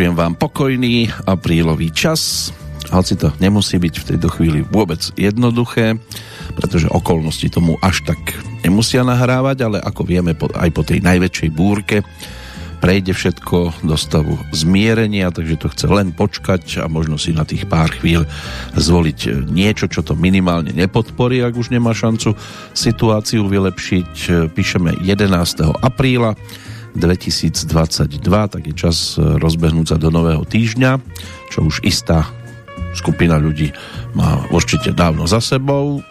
Prašujem vám pokojný aprílový čas. Hoci to nemusí byť v tejto chvíli vôbec jednoduché, pretože okolnosti tomu až tak nemusia nahrávať, ale ako vieme aj po tej najväčšej búrke prejde všetko do stavu zmierenia, takže to chce len počkať a možno si na tých pár chvíľ zvoliť niečo, čo to minimálne nepodporí, ak už nemá šancu situáciu vylepšiť. Píšeme 11. apríla 2022, tak je čas rozbehnúť sa do nového týždňa, čo už istá skupina ľudí má určite dávno za sebou.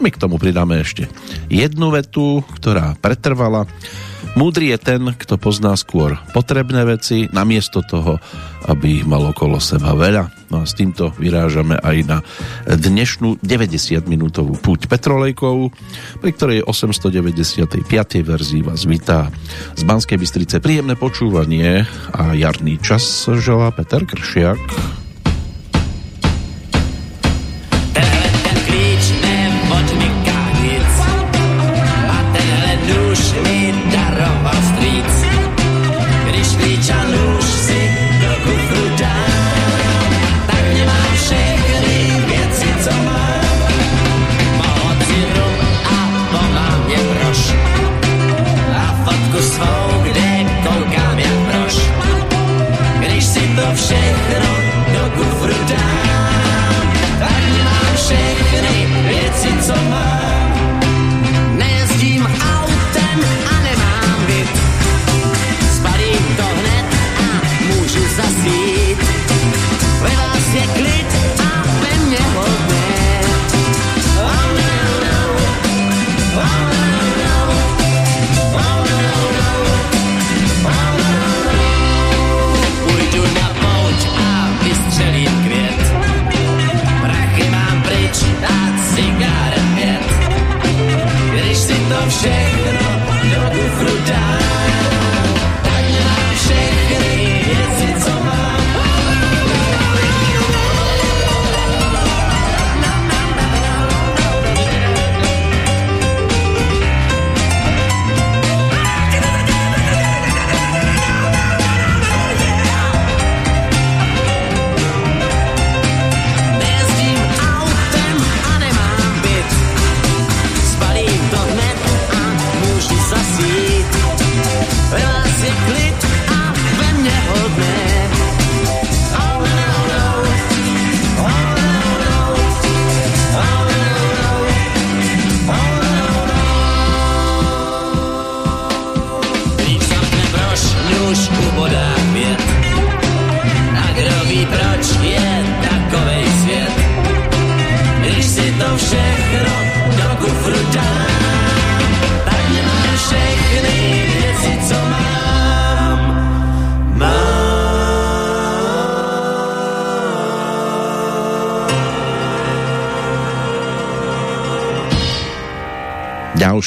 My k tomu pridáme ešte jednu vetu, ktorá pretrvala. Múdry je ten, kto pozná skôr potrebné veci, namiesto toho, aby ich mal okolo seba veľa. No a s týmto vyrážame aj na dnešnú 90-minútovú púť Petrolejkov, pri ktorej 895. verzii vás vítá z Banskej Bystrice. Príjemné počúvanie a jarný čas želá Peter Kršiak.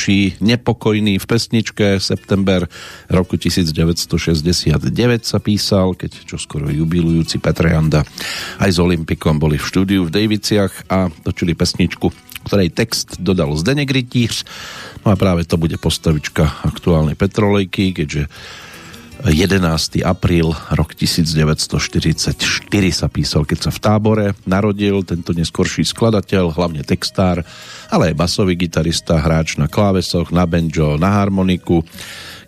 Ďalší nepokojný v pesničke september roku 1969 sa písal, keď čoskoro jubilujúci Petrejanda aj s Olympikom boli v štúdiu v Daviciach a točili pesničku, ktorej text dodal Zdenek Rytíř. No a práve to bude postavička aktuálnej Petrolejky, keďže 11. apríl rok 1944 sa písal, keď sa v tábore narodil tento neskorší skladateľ, hlavne textár, ale aj basový gitarista, hráč na klávesoch, na banjo, na harmoniku,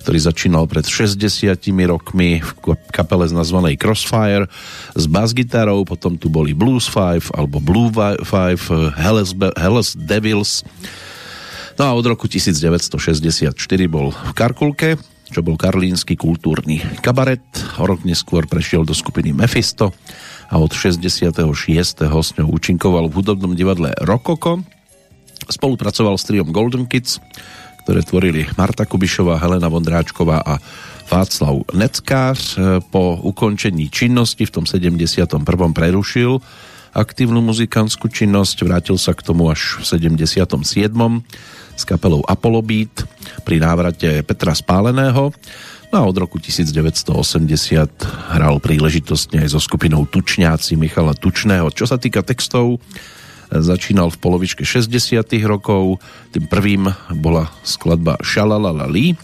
ktorý začínal pred 60 rokmi v kapele nazvanej Crossfire s basgitarou, potom tu boli Blues Five alebo Blue Five, Hellas, Hellas Devils, No a od roku 1964 bol v Karkulke, čo bol karlínsky kultúrny kabaret. Rok neskôr prešiel do skupiny Mephisto a od 66. s ňou účinkoval v hudobnom divadle Rokoko. Spolupracoval s triom Golden Kids, ktoré tvorili Marta Kubišová, Helena Vondráčková a Václav Neckář. Po ukončení činnosti v tom 71. prerušil aktívnu muzikantskú činnosť, vrátil sa k tomu až v 77 s kapelou Apollo pri návrate Petra Spáleného. No a od roku 1980 hral príležitostne aj so skupinou Tučňáci Michala Tučného. Čo sa týka textov, začínal v polovičke 60 rokov. Tým prvým bola skladba Šalalalali.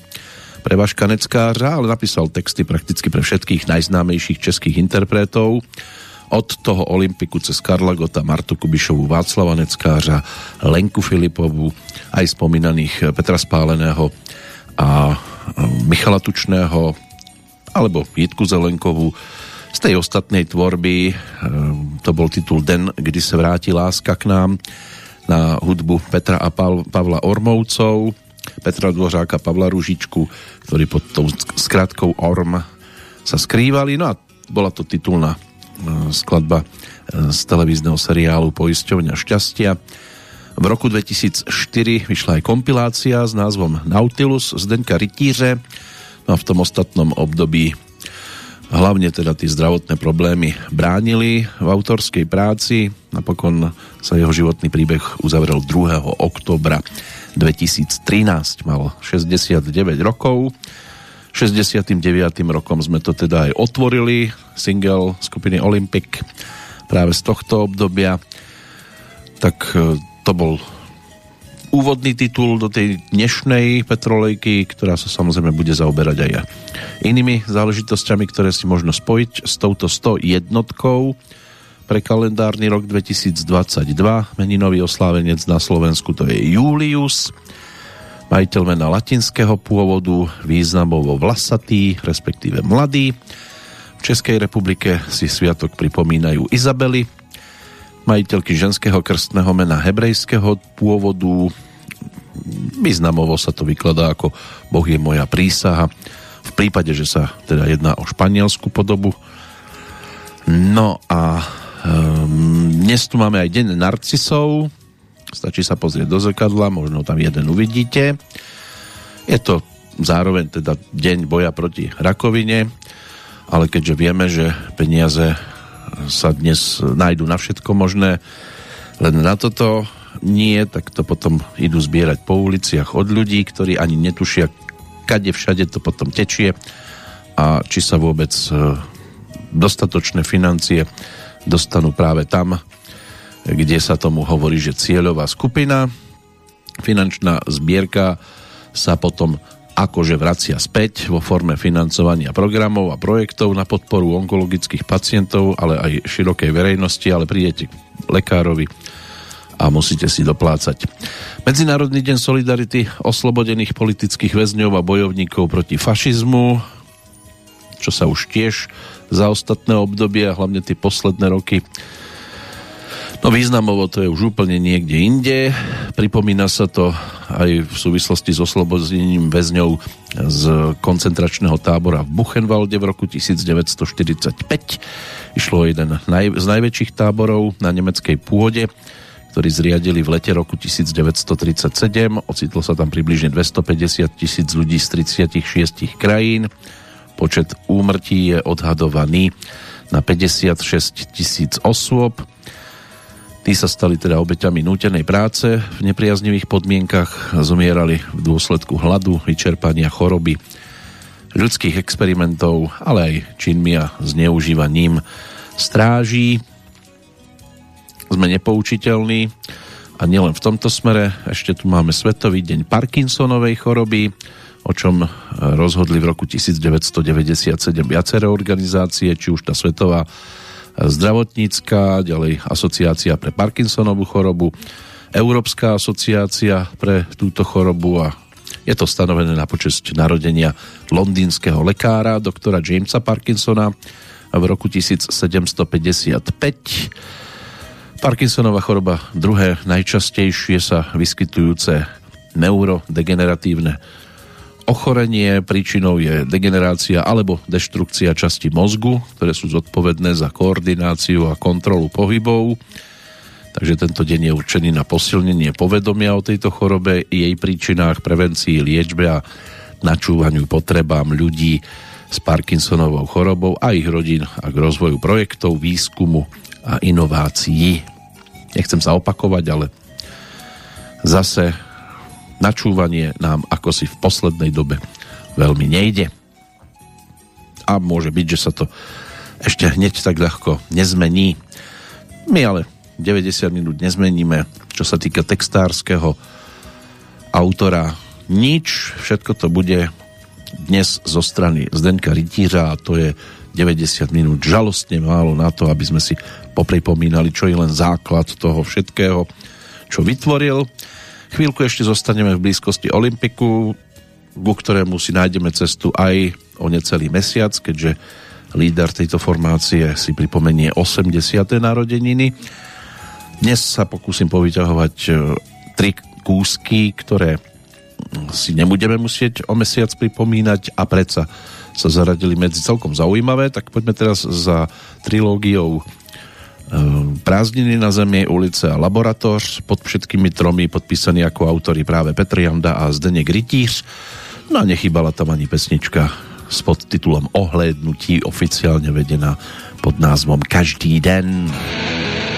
pre Vaškaneckářa, ale napísal texty prakticky pre všetkých najznámejších českých interpretov od toho Olympiku cez Karla Gota, Martu Kubišovu, Václava Neckářa, Lenku Filipovu, aj spomínaných Petra Spáleného a Michala Tučného, alebo Jitku Zelenkovú. Z tej ostatnej tvorby, to bol titul Den, kdy se vrátí láska k nám, na hudbu Petra a Pavla Ormovcov, Petra Dvořáka, Pavla Ružičku, ktorí pod tou skratkou ORM sa skrývali. No a bola to titulná E, skladba e, z televízneho seriálu Poisťovňa šťastia. V roku 2004 vyšla aj kompilácia s názvom Nautilus Zdenka Rytíře. No a v tom ostatnom období hlavne teda tie zdravotné problémy bránili v autorskej práci. Napokon sa jeho životný príbeh uzavrel 2. oktobra 2013. Mal 69 rokov. 69. rokom sme to teda aj otvorili, single skupiny Olympic práve z tohto obdobia. Tak e, to bol úvodný titul do tej dnešnej Petrolejky, ktorá sa samozrejme bude zaoberať aj inými záležitosťami, ktoré si možno spojiť s touto 101 pre kalendárny rok 2022. Meninový oslávenec na Slovensku to je Julius majiteľ mena latinského pôvodu, významovo vlasatý, respektíve mladý. V Českej republike si sviatok pripomínajú Izabely, majiteľky ženského krstného mena hebrejského pôvodu. Významovo sa to vykladá ako Boh je moja prísaha. V prípade, že sa teda jedná o španielskú podobu. No a um, dnes tu máme aj deň narcisov, Stačí sa pozrieť do zrkadla, možno tam jeden uvidíte. Je to zároveň teda deň boja proti rakovine, ale keďže vieme, že peniaze sa dnes nájdu na všetko možné, len na toto nie, tak to potom idú zbierať po uliciach od ľudí, ktorí ani netušia, kade všade to potom tečie a či sa vôbec e, dostatočné financie dostanú práve tam, kde sa tomu hovorí, že cieľová skupina. Finančná zbierka sa potom akože vracia späť vo forme financovania programov a projektov na podporu onkologických pacientov, ale aj širokej verejnosti, ale prídete k lekárovi a musíte si doplácať. Medzinárodný deň solidarity oslobodených politických väzňov a bojovníkov proti fašizmu, čo sa už tiež za ostatné obdobie a hlavne tie posledné roky No významovo to je už úplne niekde inde. Pripomína sa to aj v súvislosti s oslobodením väzňov z koncentračného tábora v Buchenwalde v roku 1945. Išlo o jeden z najväčších táborov na nemeckej pôde, ktorý zriadili v lete roku 1937. Ocitlo sa tam približne 250 tisíc ľudí z 36 krajín. Počet úmrtí je odhadovaný na 56 tisíc osôb. Tí sa stali teda obeťami nútenej práce v nepriaznivých podmienkach, zomierali v dôsledku hladu, vyčerpania choroby, ľudských experimentov, ale aj činmi a zneužívaním stráží. Sme nepoučiteľní a nielen v tomto smere, ešte tu máme Svetový deň Parkinsonovej choroby, o čom rozhodli v roku 1997 viaceré organizácie, či už tá Svetová zdravotnícka, ďalej Asociácia pre Parkinsonovú chorobu, Európska asociácia pre túto chorobu a je to stanovené na počesť narodenia londýnskeho lekára, doktora Jamesa Parkinsona v roku 1755. Parkinsonova choroba, druhé najčastejšie sa vyskytujúce neurodegeneratívne ochorenie, príčinou je degenerácia alebo deštrukcia časti mozgu, ktoré sú zodpovedné za koordináciu a kontrolu pohybov. Takže tento deň je určený na posilnenie povedomia o tejto chorobe, jej príčinách, prevencii, liečbe a načúvaniu potrebám ľudí s Parkinsonovou chorobou a ich rodín a k rozvoju projektov, výskumu a inovácií. Nechcem sa opakovať, ale zase načúvanie nám ako si v poslednej dobe veľmi nejde. A môže byť, že sa to ešte hneď tak ľahko nezmení. My ale 90 minút nezmeníme, čo sa týka textárskeho autora nič, všetko to bude dnes zo strany Zdenka Rytířa a to je 90 minút žalostne málo na to, aby sme si popripomínali, čo je len základ toho všetkého, čo vytvoril. Chvíľku ešte zostaneme v blízkosti Olympiku, ku ktorému si nájdeme cestu aj o necelý mesiac, keďže líder tejto formácie si pripomenie 80. narodeniny. Dnes sa pokúsim povyťahovať e, tri kúsky, ktoré si nebudeme musieť o mesiac pripomínať a predsa sa zaradili medzi celkom zaujímavé, tak poďme teraz za trilógiou Prázdniny na zemi, ulice a laboratoř pod všetkými tromi podpísaní ako autory práve Petr Janda a Zdeněk Rytíř. No a nechybala tam ani pesnička s podtitulom Ohlédnutí oficiálne vedená pod názvom Každý den. Každý den.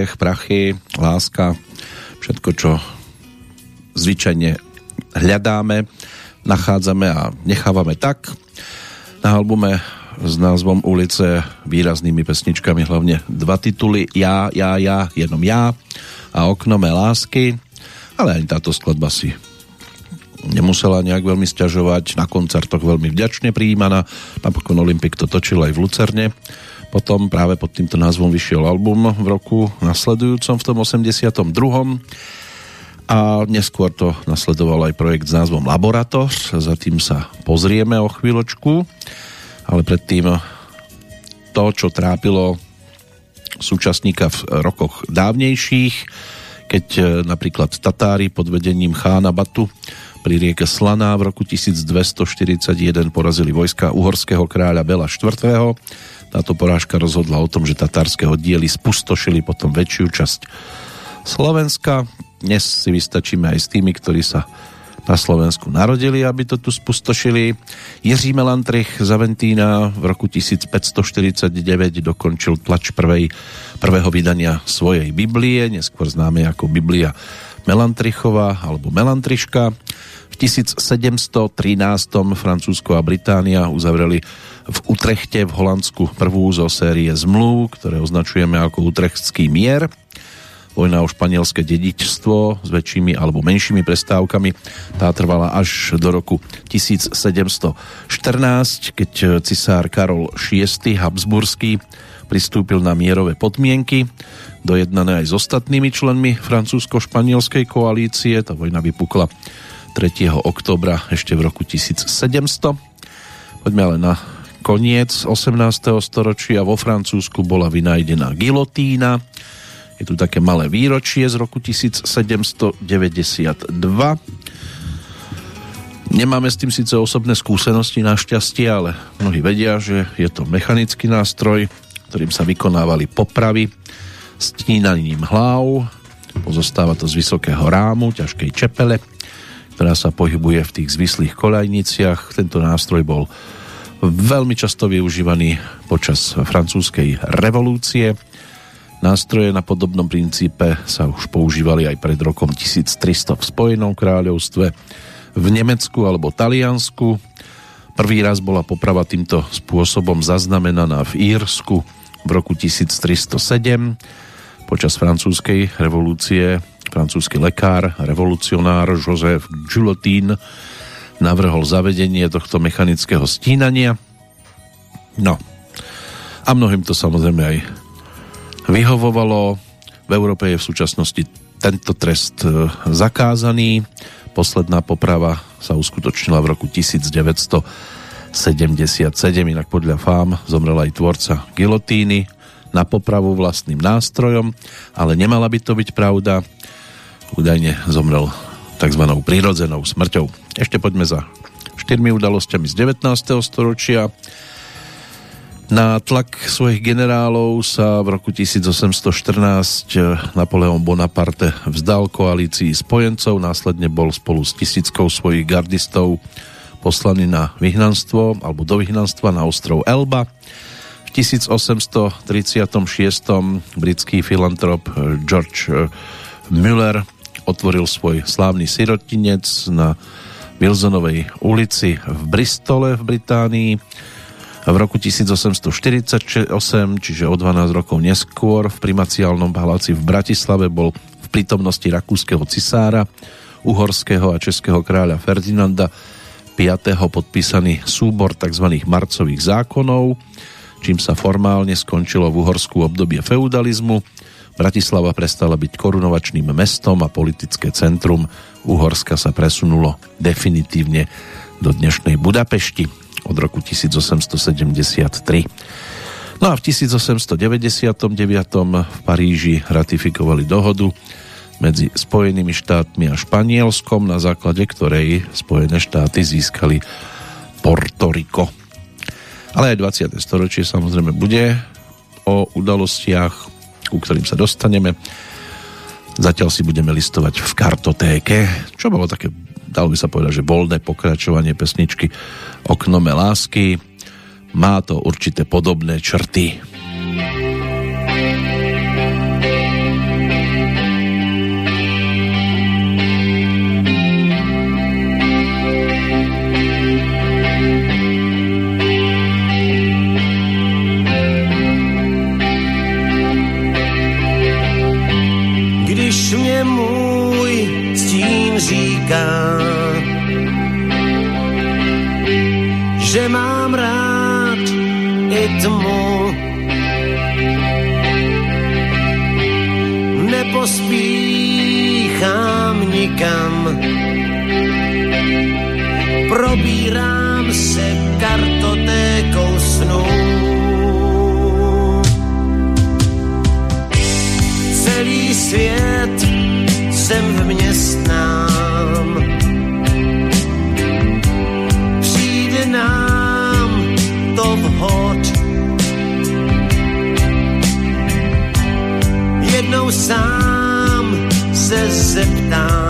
Úspech, prachy, láska, všetko, čo zvyčajne hľadáme, nachádzame a nechávame tak. Na albume s názvom Ulice výraznými pesničkami hlavne dva tituly Ja, ja, ja, jenom ja a Okno mé lásky, ale ani táto skladba si nemusela nejak veľmi stiažovať, na koncertoch veľmi vďačne prijímaná, napokon Olympik to točil aj v Lucerne potom práve pod týmto názvom vyšiel album v roku nasledujúcom, v tom 82. a neskôr to nasledoval aj projekt s názvom Laborator, za tým sa pozrieme o chvíľočku, ale predtým to, čo trápilo súčasníka v rokoch dávnejších, keď e, napríklad Tatári pod vedením chána Batu pri rieke Slaná v roku 1241 porazili vojska uhorského kráľa Bela IV. Táto porážka rozhodla o tom, že tatárske oddiely spustošili potom väčšiu časť Slovenska. Dnes si vystačíme aj s tými, ktorí sa na Slovensku narodili, aby to tu spustošili. Jiří Melantrich z Aventína v roku 1549 dokončil tlač prvej, prvého vydania svojej Biblie, neskôr známe ako Biblia Melantrichova alebo Melantriška. V 1713 Francúzsko a Británia uzavreli v Utrechte v Holandsku prvú zo série zmluv, ktoré označujeme ako Utrechtský mier vojna o španielské dedičstvo s väčšími alebo menšími prestávkami. Tá trvala až do roku 1714, keď cisár Karol VI. Habsburský pristúpil na mierové podmienky, dojednané aj s ostatnými členmi francúzsko-španielskej koalície. Tá vojna vypukla 3. oktobra ešte v roku 1700. Poďme ale na koniec 18. storočia. Vo Francúzsku bola vynajdená gilotína, je tu také malé výročie z roku 1792. Nemáme s tým síce osobné skúsenosti našťastie, ale mnohí vedia, že je to mechanický nástroj, ktorým sa vykonávali popravy s tínaním hlav. Pozostáva to z vysokého rámu, ťažkej čepele, ktorá sa pohybuje v tých zvislých kolajniciach. Tento nástroj bol veľmi často využívaný počas francúzskej revolúcie Nástroje na podobnom princípe sa už používali aj pred rokom 1300 v Spojenom kráľovstve, v Nemecku alebo Taliansku. Prvý raz bola poprava týmto spôsobom zaznamenaná v Írsku v roku 1307 počas francúzskej revolúcie francúzsky lekár, revolucionár Joseph Guillotin navrhol zavedenie tohto mechanického stínania. No, a mnohým to samozrejme aj vyhovovalo. V Európe je v súčasnosti tento trest e, zakázaný. Posledná poprava sa uskutočnila v roku 1977, inak podľa fám zomrel aj tvorca gilotíny na popravu vlastným nástrojom, ale nemala by to byť pravda. Údajne zomrel tzv. prírodzenou smrťou. Ešte poďme za štyrmi udalosťami z 19. storočia. Na tlak svojich generálov sa v roku 1814 Napoleon Bonaparte vzdal koalícii spojencov, následne bol spolu s tisíckou svojich gardistov poslaný na vyhnanstvo alebo do vyhnanstva na ostrov Elba. V 1836 britský filantrop George Müller otvoril svoj slávny sirotinec na Wilsonovej ulici v Bristole v Británii v roku 1848, čiže o 12 rokov neskôr, v primaciálnom paláci v Bratislave bol v prítomnosti rakúskeho cisára, uhorského a českého kráľa Ferdinanda V. podpísaný súbor tzv. marcových zákonov, čím sa formálne skončilo v Uhorsku obdobie feudalizmu. Bratislava prestala byť korunovačným mestom a politické centrum Uhorska sa presunulo definitívne do dnešnej Budapešti od roku 1873. No a v 1899 v Paríži ratifikovali dohodu medzi Spojenými štátmi a Španielskom, na základe ktorej Spojené štáty získali Porto Rico. Ale aj 20. storočie samozrejme bude o udalostiach, ku ktorým sa dostaneme. Zatiaľ si budeme listovať v kartotéke, čo bolo také dalo by sa povedať, že voľné pokračovanie pesničky Oknome lásky. Má to určité podobné črty. Říká, že mám rád i tmu. Nepospíchám nikam. Probírám se kartotékou snů. Celý svět jsem v městnám. To vhod. Jednou sám se zeptám,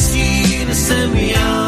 i ten stín jsem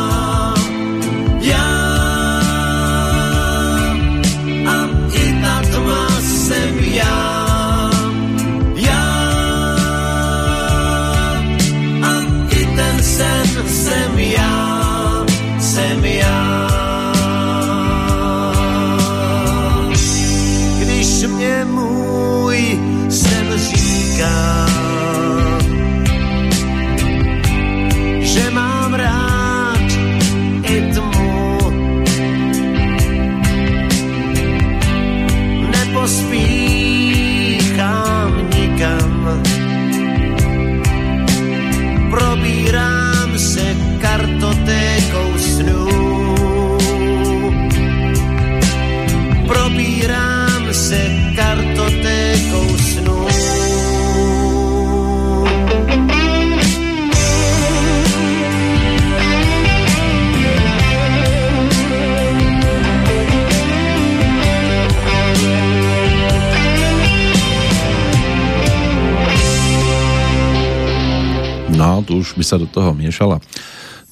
sa do toho miešala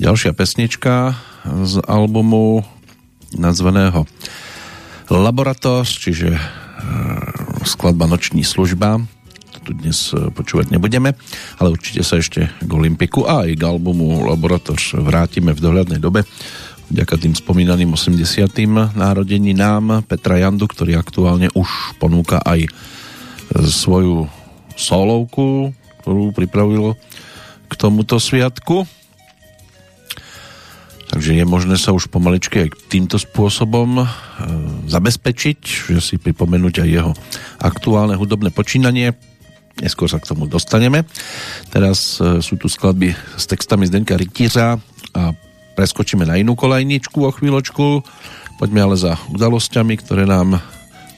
ďalšia pesnička z albumu nazvaného Laboratos, čiže e, skladba Noční služba. To tu dnes e, počúvať nebudeme, ale určite sa ešte k Olympiku a aj k albumu Laboratoř vrátime v dohľadnej dobe vďaka tým spomínaným 80. narodeninám Petra Jandu, ktorý aktuálne už ponúka aj svoju solovku, ktorú pripravilo k tomuto sviatku. Takže je možné sa už pomaličky aj týmto spôsobom e, zabezpečiť, že si pripomenúť aj jeho aktuálne hudobné počínanie. Neskôr sa k tomu dostaneme. Teraz e, sú tu skladby s textami Zdenka Rytířa a preskočíme na inú kolajničku o chvíľočku. Poďme ale za udalosťami, ktoré nám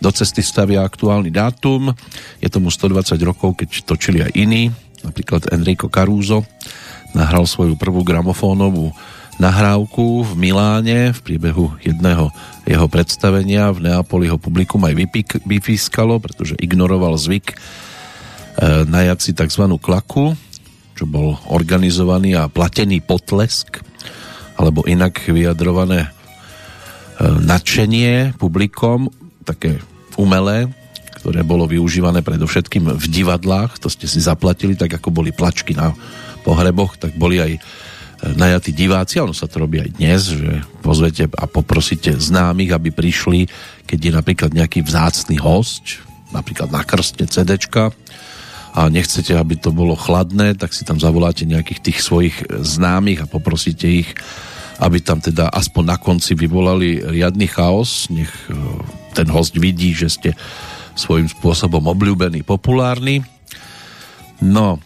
do cesty stavia aktuálny dátum. Je tomu 120 rokov, keď točili aj iní. Napríklad Enrico Caruso nahral svoju prvú gramofónovú nahrávku v Miláne v priebehu jedného jeho predstavenia. V Neapoli ho publikum aj vypískalo, pretože ignoroval zvyk e, najať si tzv. klaku, čo bol organizovaný a platený potlesk, alebo inak vyjadrované e, nadšenie publikom, také umelé, ktoré bolo využívané predovšetkým v divadlách, to ste si zaplatili, tak ako boli plačky na pohreboch, tak boli aj e, najatí diváci, ono sa to robí aj dnes, že pozvete a poprosíte známych, aby prišli, keď je napríklad nejaký vzácný host, napríklad na krste CDčka a nechcete, aby to bolo chladné, tak si tam zavoláte nejakých tých svojich známych a poprosíte ich, aby tam teda aspoň na konci vyvolali riadny chaos, nech e, ten host vidí, že ste svojím spôsobom obľúbený, populárny. No,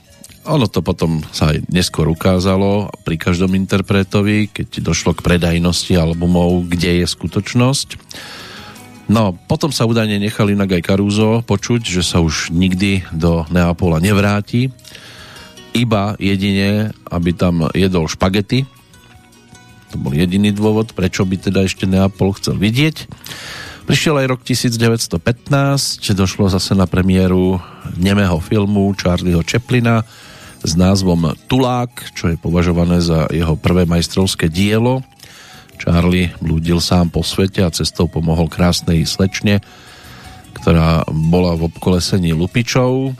ono to potom sa aj neskôr ukázalo pri každom interpretovi, keď došlo k predajnosti albumov, kde je skutočnosť. No, potom sa údajne nechal inak aj Caruso počuť, že sa už nikdy do Neapola nevráti, iba jedine, aby tam jedol špagety. To bol jediný dôvod, prečo by teda ešte Neapol chcel vidieť. Prišiel aj rok 1915, došlo zase na premiéru nemého filmu Charlieho Chaplina s názvom Tulák, čo je považované za jeho prvé majstrovské dielo. Charlie blúdil sám po svete a cestou pomohol krásnej slečne, ktorá bola v obkolesení lupičov.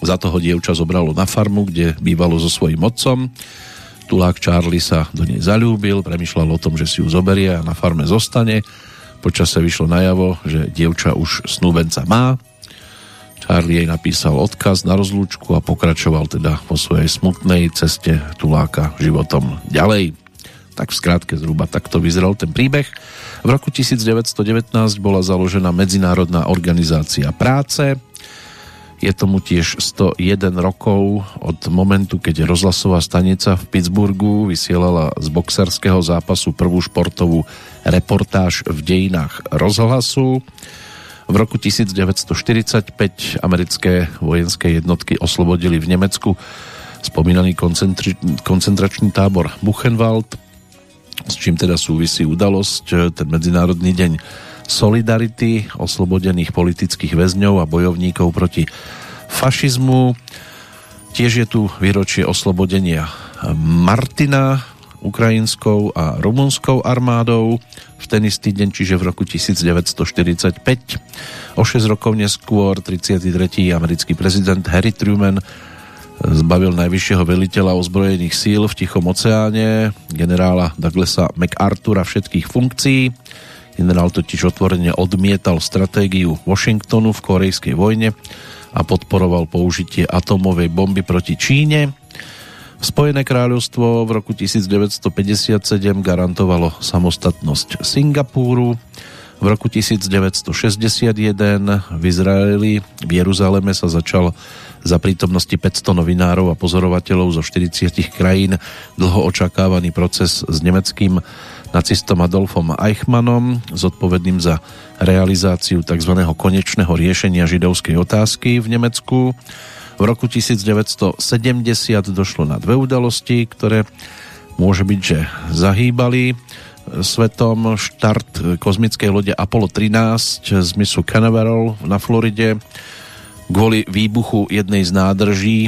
Za toho dievča zobralo na farmu, kde bývalo so svojím otcom. Tulák Charlie sa do nej zalúbil, premyšľal o tom, že si ju zoberie a na farme zostane Počase vyšlo najavo, že dievča už snúbenca má. Charlie jej napísal odkaz na rozlúčku a pokračoval teda po svojej smutnej ceste tuláka životom ďalej. Tak v skrátke zhruba takto vyzeral ten príbeh. V roku 1919 bola založená Medzinárodná organizácia práce, je tomu tiež 101 rokov od momentu, keď rozhlasová stanica v Pittsburghu vysielala z boxerského zápasu prvú športovú reportáž v dejinách rozhlasu. V roku 1945 americké vojenské jednotky oslobodili v Nemecku spomínaný koncentri- koncentračný tábor Buchenwald, s čím teda súvisí udalosť, ten Medzinárodný deň Solidarity, oslobodených politických väzňov a bojovníkov proti fašizmu. Tiež je tu výročie oslobodenia Martina ukrajinskou a rumunskou armádou v ten istý deň, čiže v roku 1945. O 6 rokov neskôr 33. americký prezident Harry Truman zbavil najvyššieho veliteľa ozbrojených síl v Tichom oceáne, generála Douglasa MacArthura všetkých funkcií Generál totiž otvorene odmietal stratégiu Washingtonu v korejskej vojne a podporoval použitie atomovej bomby proti Číne. Spojené kráľovstvo v roku 1957 garantovalo samostatnosť Singapúru. V roku 1961 v Izraeli v Jeruzaleme sa začal za prítomnosti 500 novinárov a pozorovateľov zo 40 krajín dlho očakávaný proces s nemeckým nacistom Adolfom Eichmannom, zodpovedným za realizáciu tzv. konečného riešenia židovskej otázky v Nemecku. V roku 1970 došlo na dve udalosti, ktoré môže byť, že zahýbali svetom štart kozmickej lode Apollo 13 z misu Canaveral na Floride kvôli výbuchu jednej z nádrží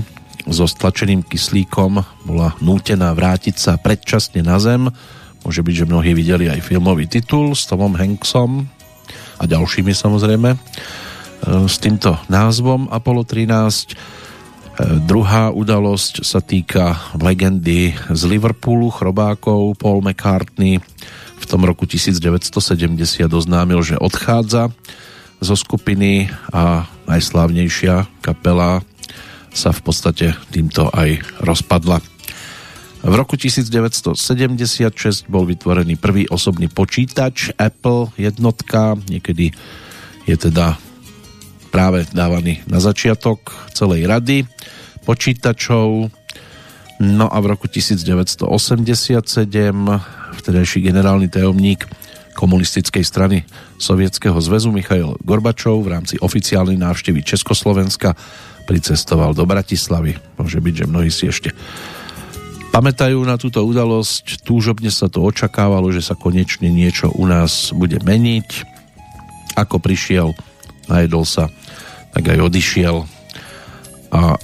so stlačeným kyslíkom bola nútená vrátiť sa predčasne na Zem Môže byť, že mnohí videli aj filmový titul s Tomom Hanksom a ďalšími samozrejme e, s týmto názvom Apollo 13. E, druhá udalosť sa týka legendy z Liverpoolu, chrobákov Paul McCartney v tom roku 1970 oznámil, že odchádza zo skupiny a najslávnejšia kapela sa v podstate týmto aj rozpadla. V roku 1976 bol vytvorený prvý osobný počítač Apple jednotka, niekedy je teda práve dávaný na začiatok celej rady počítačov. No a v roku 1987 vtedajší generálny tajomník komunistickej strany Sovietskeho zväzu Michail Gorbačov v rámci oficiálnej návštevy Československa pricestoval do Bratislavy. Môže byť, že mnohí si ešte pamätajú na túto udalosť, túžobne sa to očakávalo, že sa konečne niečo u nás bude meniť. Ako prišiel, najedol sa, tak aj odišiel a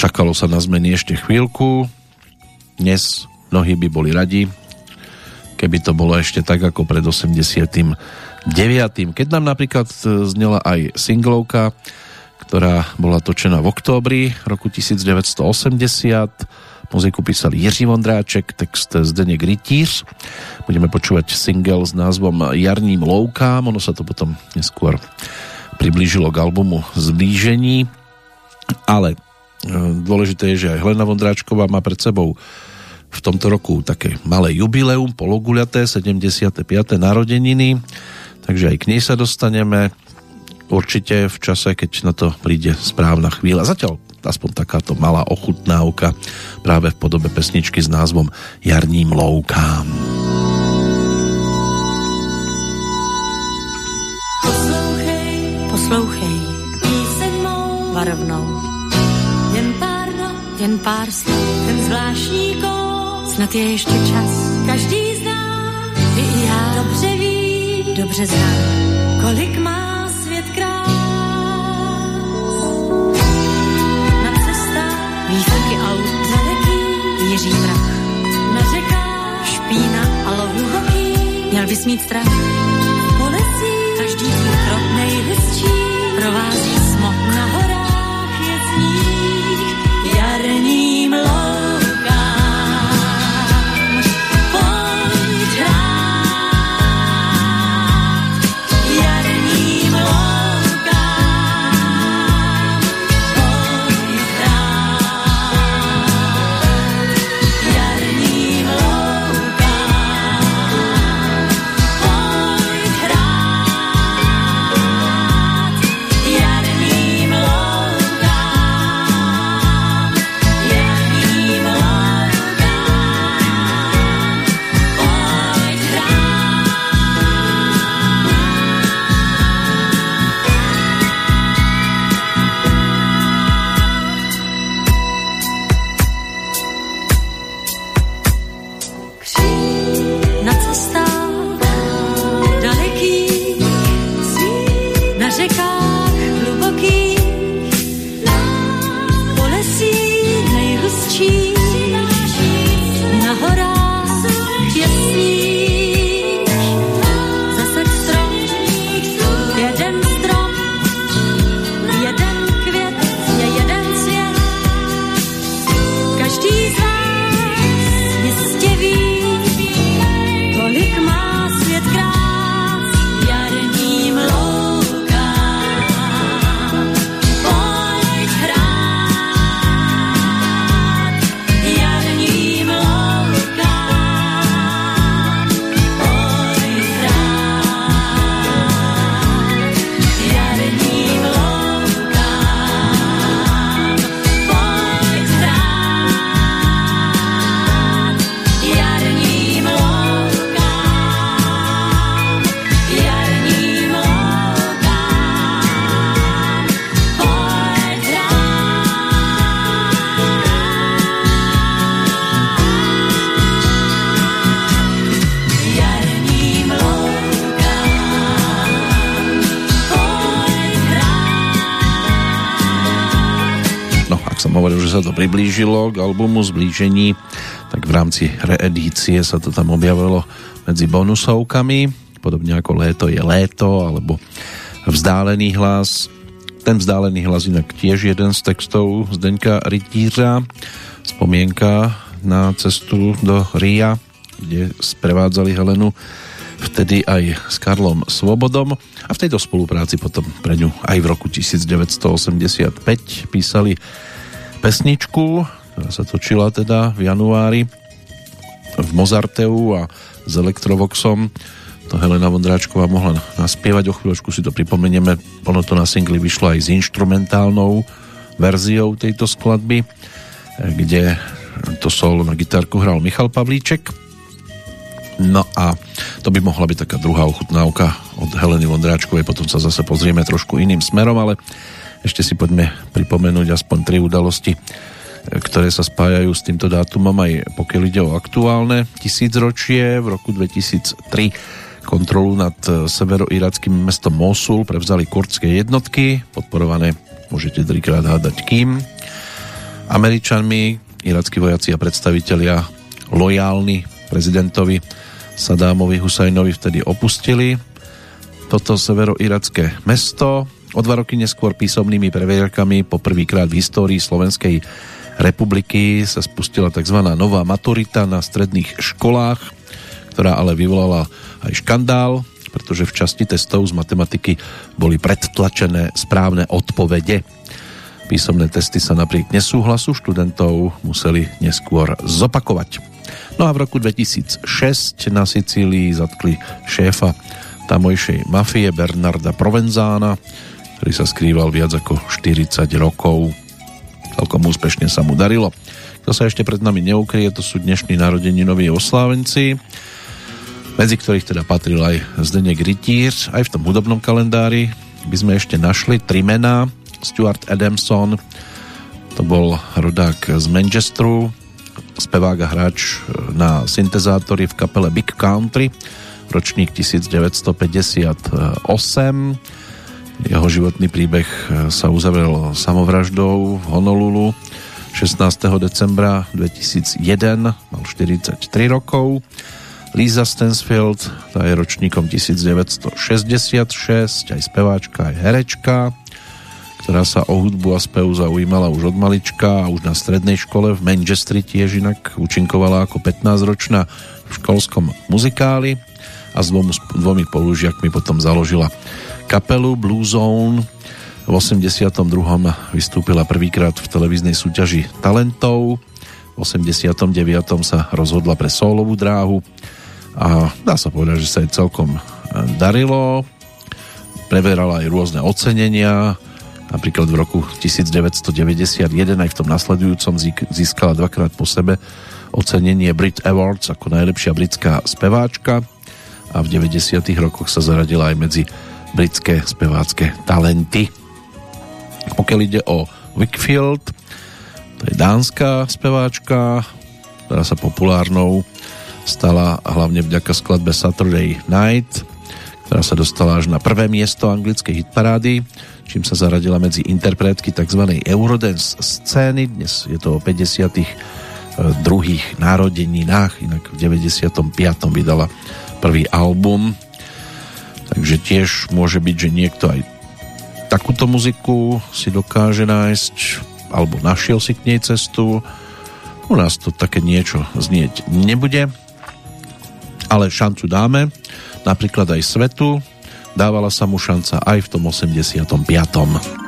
čakalo sa na zmeny ešte chvíľku. Dnes mnohí by boli radi, keby to bolo ešte tak ako pred 89. Keď nám napríklad znela aj singlovka, ktorá bola točená v októbri roku 1980, Muziku písali Jiří Vondráček, text Zdeněk Rytíř. Budeme počúvať single s názvom Jarním loukám. Ono sa to potom neskôr priblížilo k albumu Zblížení. Ale e, dôležité je, že aj Helena Vondráčková má pred sebou v tomto roku také malé jubileum, pologuľaté, 75. narodeniny, takže aj k nej sa dostaneme určite v čase, keď na to príde správna chvíľa. Zatiaľ aspoň takáto malá ochutnávka práve v podobe pesničky s názvom Jarním loukám. Poslouchej, poslouchej, píseň mou. Varovnou. Jen pár no, jen pár slov, ten zvláštní kód, snad je ještě čas. Každý z nás, ty i já, dobře ví, dobře zná, strach. Sa to priblížilo k albumu Zblížení, tak v rámci reedície sa to tam objavilo medzi bonusovkami, podobne ako Léto je léto, alebo Vzdálený hlas. Ten vzdálený hlas inak tiež jeden z textov Zdeňka Rytířa, spomienka na cestu do Ria, kde sprevádzali Helenu vtedy aj s Karlom Svobodom. A v tejto spolupráci potom pre ňu aj v roku 1985 písali pesničku, ktorá sa točila teda v januári v Mozarteu a s Elektrovoxom to Helena Vondráčková mohla naspievať, o chvíľočku si to pripomenieme, ono to na singli vyšlo aj s instrumentálnou verziou tejto skladby, kde to solo na gitárku hral Michal Pavlíček. No a to by mohla byť taká druhá ochutnávka od Heleny Vondráčkovej, potom sa zase pozrieme trošku iným smerom, ale ešte si poďme pripomenúť aspoň tri udalosti ktoré sa spájajú s týmto dátumom aj pokiaľ ide o aktuálne tisícročie. V roku 2003 kontrolu nad severoirackým mestom Mosul prevzali kurdské jednotky, podporované, môžete trikrát hádať kým, Američanmi, irackí vojaci a predstavitelia lojálni prezidentovi Sadámovi Husajnovi vtedy opustili toto severoiracké mesto. O dva roky neskôr písomnými previerkami po prvýkrát v histórii Slovenskej republiky sa spustila tzv. nová maturita na stredných školách, ktorá ale vyvolala aj škandál, pretože v časti testov z matematiky boli predtlačené správne odpovede. Písomné testy sa napriek nesúhlasu študentov museli neskôr zopakovať. No a v roku 2006 na Sicílii zatkli šéfa tamojšej mafie Bernarda Provenzána, ktorý sa skrýval viac ako 40 rokov. Celkom úspešne sa mu darilo. Kto sa ešte pred nami neukrie, to sú dnešní narodeninoví oslávenci, medzi ktorých teda patril aj Zdenek Rytír. Aj v tom hudobnom kalendári by sme ešte našli tri mená. Stuart Adamson, to bol rodák z Manchesteru, spevák a hráč na syntezátory v kapele Big Country, ročník 1958. Jeho životný príbeh sa uzavrel samovraždou v Honolulu 16. decembra 2001, mal 43 rokov. Lisa Stansfield, tá je ročníkom 1966, aj speváčka, aj herečka, ktorá sa o hudbu a spev zaujímala už od malička a už na strednej škole v Manchesteri tiež inak účinkovala ako 15-ročná v školskom muzikáli a s dvomi, dvomi spolužiakmi potom založila kapelu Blue Zone. V 82. vystúpila prvýkrát v televíznej súťaži talentov. V 89. sa rozhodla pre solovú dráhu a dá sa povedať, že sa jej celkom e, darilo. Preverala aj rôzne ocenenia, napríklad v roku 1991 aj v tom nasledujúcom získala dvakrát po sebe ocenenie Brit Awards ako najlepšia britská speváčka a v 90. rokoch sa zaradila aj medzi britské spevácké talenty. Pokiaľ ide o Wickfield, to je dánska speváčka, ktorá sa populárnou stala hlavne vďaka skladbe Saturday Night, ktorá sa dostala až na prvé miesto anglickej hitparády, čím sa zaradila medzi interpretky tzv. Eurodance scény. Dnes je to o 50. druhých narodeninách, inak v 95. vydala prvý album takže tiež môže byť, že niekto aj takúto muziku si dokáže nájsť alebo našiel si k nej cestu u nás to také niečo znieť nebude ale šancu dáme napríklad aj svetu dávala sa mu šanca aj v tom 85.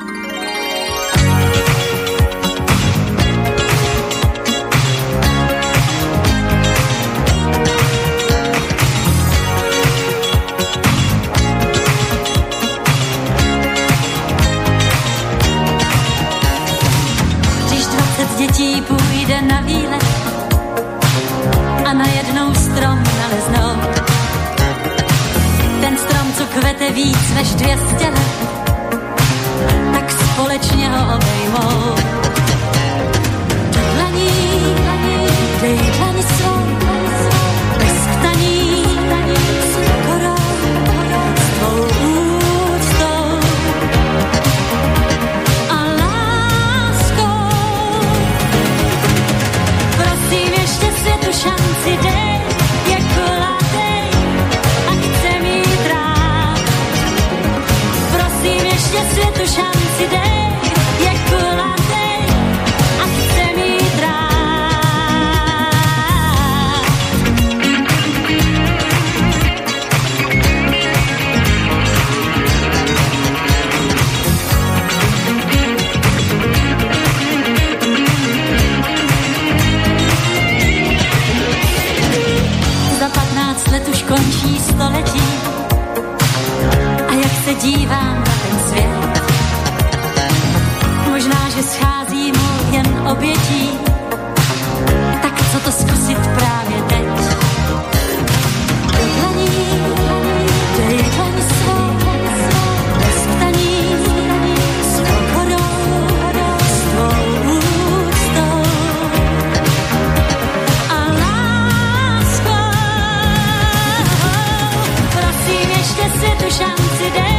šanci den.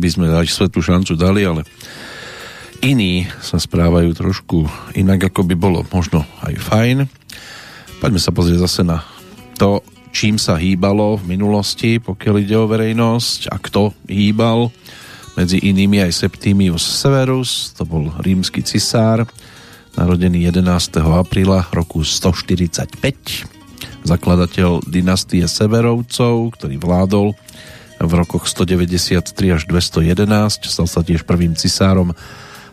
By sme aj svetú šancu dali, ale iní sa správajú trošku inak, ako by bolo možno aj fajn. Poďme sa pozrieť zase na to, čím sa hýbalo v minulosti, pokiaľ ide o verejnosť a kto hýbal. Medzi inými aj Septimius Severus, to bol rímsky cisár, narodený 11. apríla roku 145, zakladateľ dynastie Severovcov, ktorý vládol v rokoch 193 až 211, stal sa tiež prvým cisárom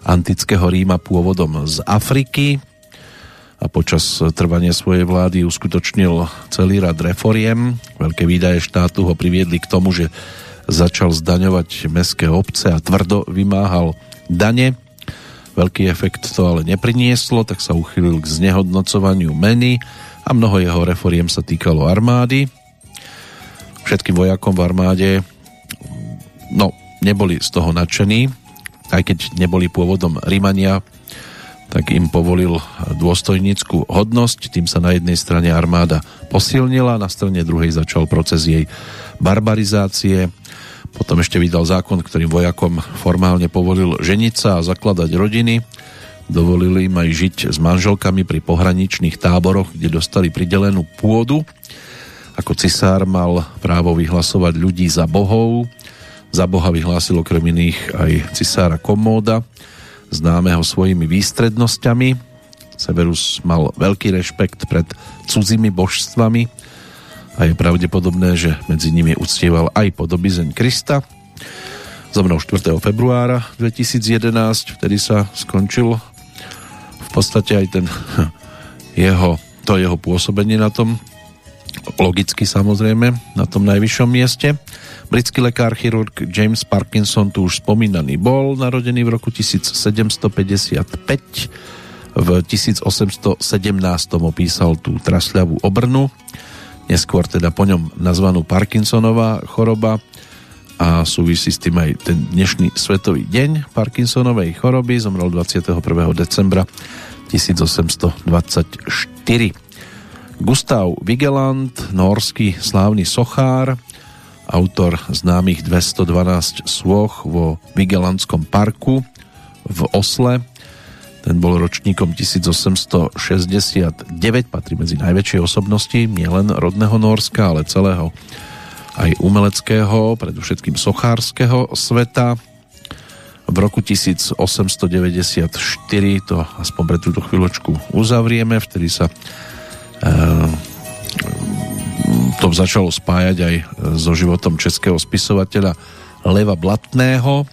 antického Ríma pôvodom z Afriky a počas trvania svojej vlády uskutočnil celý rad reforiem. Veľké výdaje štátu ho priviedli k tomu, že začal zdaňovať mestské obce a tvrdo vymáhal dane. Veľký efekt to ale neprinieslo, tak sa uchylil k znehodnocovaniu meny a mnoho jeho reforiem sa týkalo armády všetkým vojakom v armáde no, neboli z toho nadšení, aj keď neboli pôvodom Rímania, tak im povolil dôstojnícku hodnosť, tým sa na jednej strane armáda posilnila, na strane druhej začal proces jej barbarizácie. Potom ešte vydal zákon, ktorým vojakom formálne povolil ženiť sa a zakladať rodiny. Dovolili im aj žiť s manželkami pri pohraničných táboroch, kde dostali pridelenú pôdu ako cisár mal právo vyhlasovať ľudí za bohov. Za boha vyhlásil okrem iných aj cisára Komóda, známeho svojimi výstrednosťami. Severus mal veľký rešpekt pred cudzími božstvami a je pravdepodobné, že medzi nimi uctieval aj podobizeň Krista. Zomrel 4. februára 2011, vtedy sa skončil v podstate aj ten jeho, to jeho pôsobenie na tom logicky samozrejme na tom najvyššom mieste. Britský lekár, chirurg James Parkinson tu už spomínaný bol, narodený v roku 1755. V 1817 opísal tú trasľavú obrnu, neskôr teda po ňom nazvanú Parkinsonová choroba a súvisí s tým aj ten dnešný svetový deň Parkinsonovej choroby, zomrel 21. decembra 1824. Gustav Vigeland, norský slávny sochár, autor známych 212 svoch vo Vigelandskom parku v Osle. Ten bol ročníkom 1869, patrí medzi najväčšie osobnosti nielen rodného Norska, ale celého aj umeleckého, predovšetkým sochárskeho sveta. V roku 1894, to aspoň pre túto chvíľočku uzavrieme, vtedy sa to začalo spájať aj so životom českého spisovateľa Leva Blatného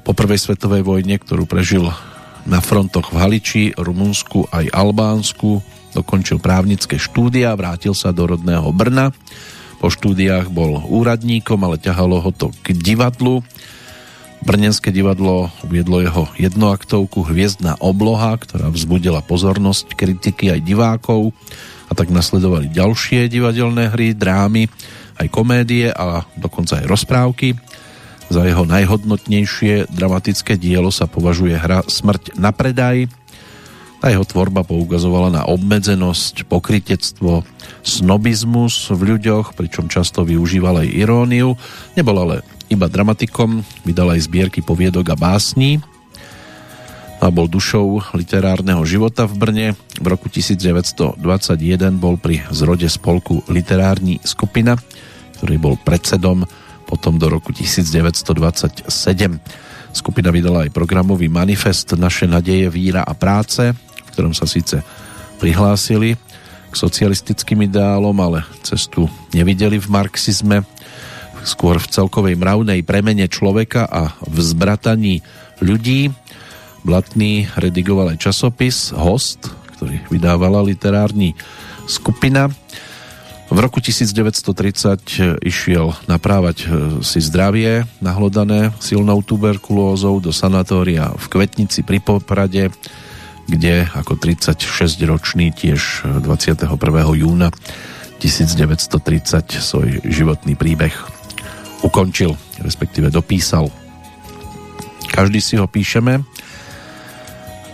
po prvej svetovej vojne, ktorú prežil na frontoch v Haliči, Rumunsku aj Albánsku. Dokončil právnické štúdia, vrátil sa do rodného Brna. Po štúdiách bol úradníkom, ale ťahalo ho to k divadlu Brnenské divadlo uviedlo jeho jednoaktovku Hviezdna obloha, ktorá vzbudila pozornosť kritiky aj divákov a tak nasledovali ďalšie divadelné hry, drámy, aj komédie a dokonca aj rozprávky. Za jeho najhodnotnejšie dramatické dielo sa považuje hra Smrť na predaj. Tá jeho tvorba poukazovala na obmedzenosť, pokritectvo, snobizmus v ľuďoch, pričom často využíval aj iróniu. Nebol ale iba dramatikom, vydal aj zbierky poviedok a básní a bol dušou literárneho života v Brne. V roku 1921 bol pri zrode spolku Literární skupina, ktorý bol predsedom potom do roku 1927. Skupina vydala aj programový manifest Naše nadeje, víra a práce, v ktorom sa síce prihlásili k socialistickým ideálom, ale cestu nevideli v marxizme skôr v celkovej mravnej premene človeka a v zbrataní ľudí. Blatný redigoval aj časopis Host, ktorý vydávala literární skupina. V roku 1930 išiel naprávať e, si zdravie nahlodané silnou tuberkulózou do sanatória v Kvetnici pri Poprade, kde ako 36-ročný tiež 21. júna 1930 svoj životný príbeh ukončil, respektíve dopísal. Každý si ho píšeme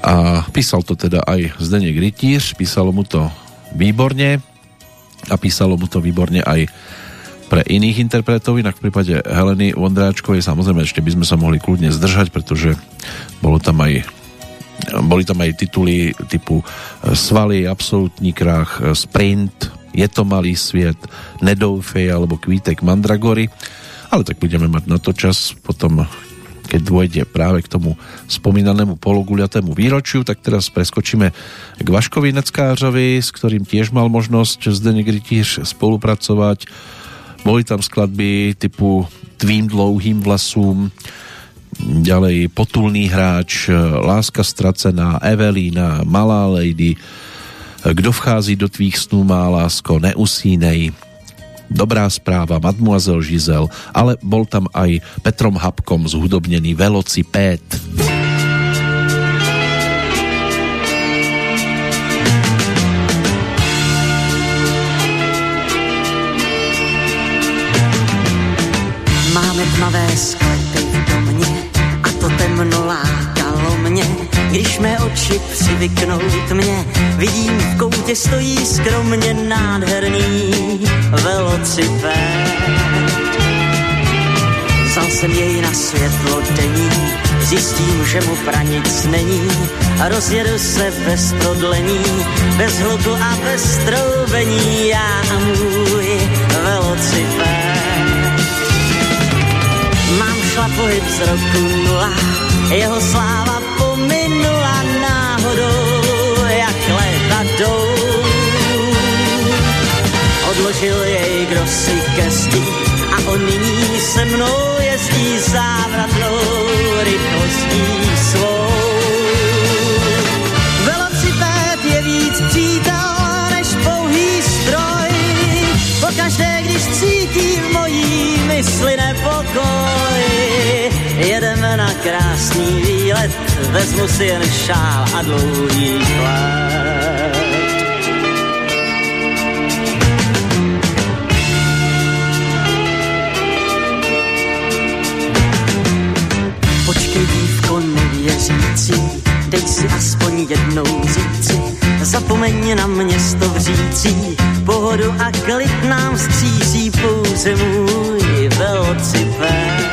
a písal to teda aj Zdeněk Rytíř, písalo mu to výborne a písalo mu to výborne aj pre iných interpretov, inak v prípade Heleny Vondráčkovej samozrejme ešte by sme sa mohli kľudne zdržať, pretože bolo tam aj boli tam aj tituly typu Svaly, Absolutní krach, Sprint, Je to malý sviet, Nedoufej alebo Kvítek Mandragory. Ale tak budeme mať na to čas potom, keď dôjde práve k tomu spomínanému pologuľatému výročiu, tak teraz preskočíme k Vaškovi Neckářovi, s ktorým tiež mal možnosť Zdeněk Rytíř spolupracovať. Boli tam skladby typu Tvým dlouhým vlasům, ďalej Potulný hráč, Láska stracená, Evelína, Malá lady, Kdo vchází do tvých snů má lásko, neusínej, Dobrá správa, Mademoiselle Žizel, ale bol tam aj Petrom Habkom zhudobnený Velocipét. Máme tmavé sklepy Když mé oči přivyknou tmě, vidím v koutě stojí skromně nádherný velociped. Vzal jsem jej na světlo denní, zjistím, že mu pranic není a rozjedu se bez prodlení, bez hluku a bez troubení, já a můj velociped. Mám šla pohyb z roku nula, jeho sláva jej kdo si ke zdi a on nyní se mnou jezdí závratnou rychlostí svou. Velociped je víc přítel než pouhý stroj. Pokaždé, když cítí v mojí mysli nepokoj, jedeme na krásný výlet, vezmu si jen šál a dlouhý chlad. Dívko nevěřící, dej si aspoň jednou říci, zapomeň na město vřící, pohodu a klid nám střízí pouze můj velociped.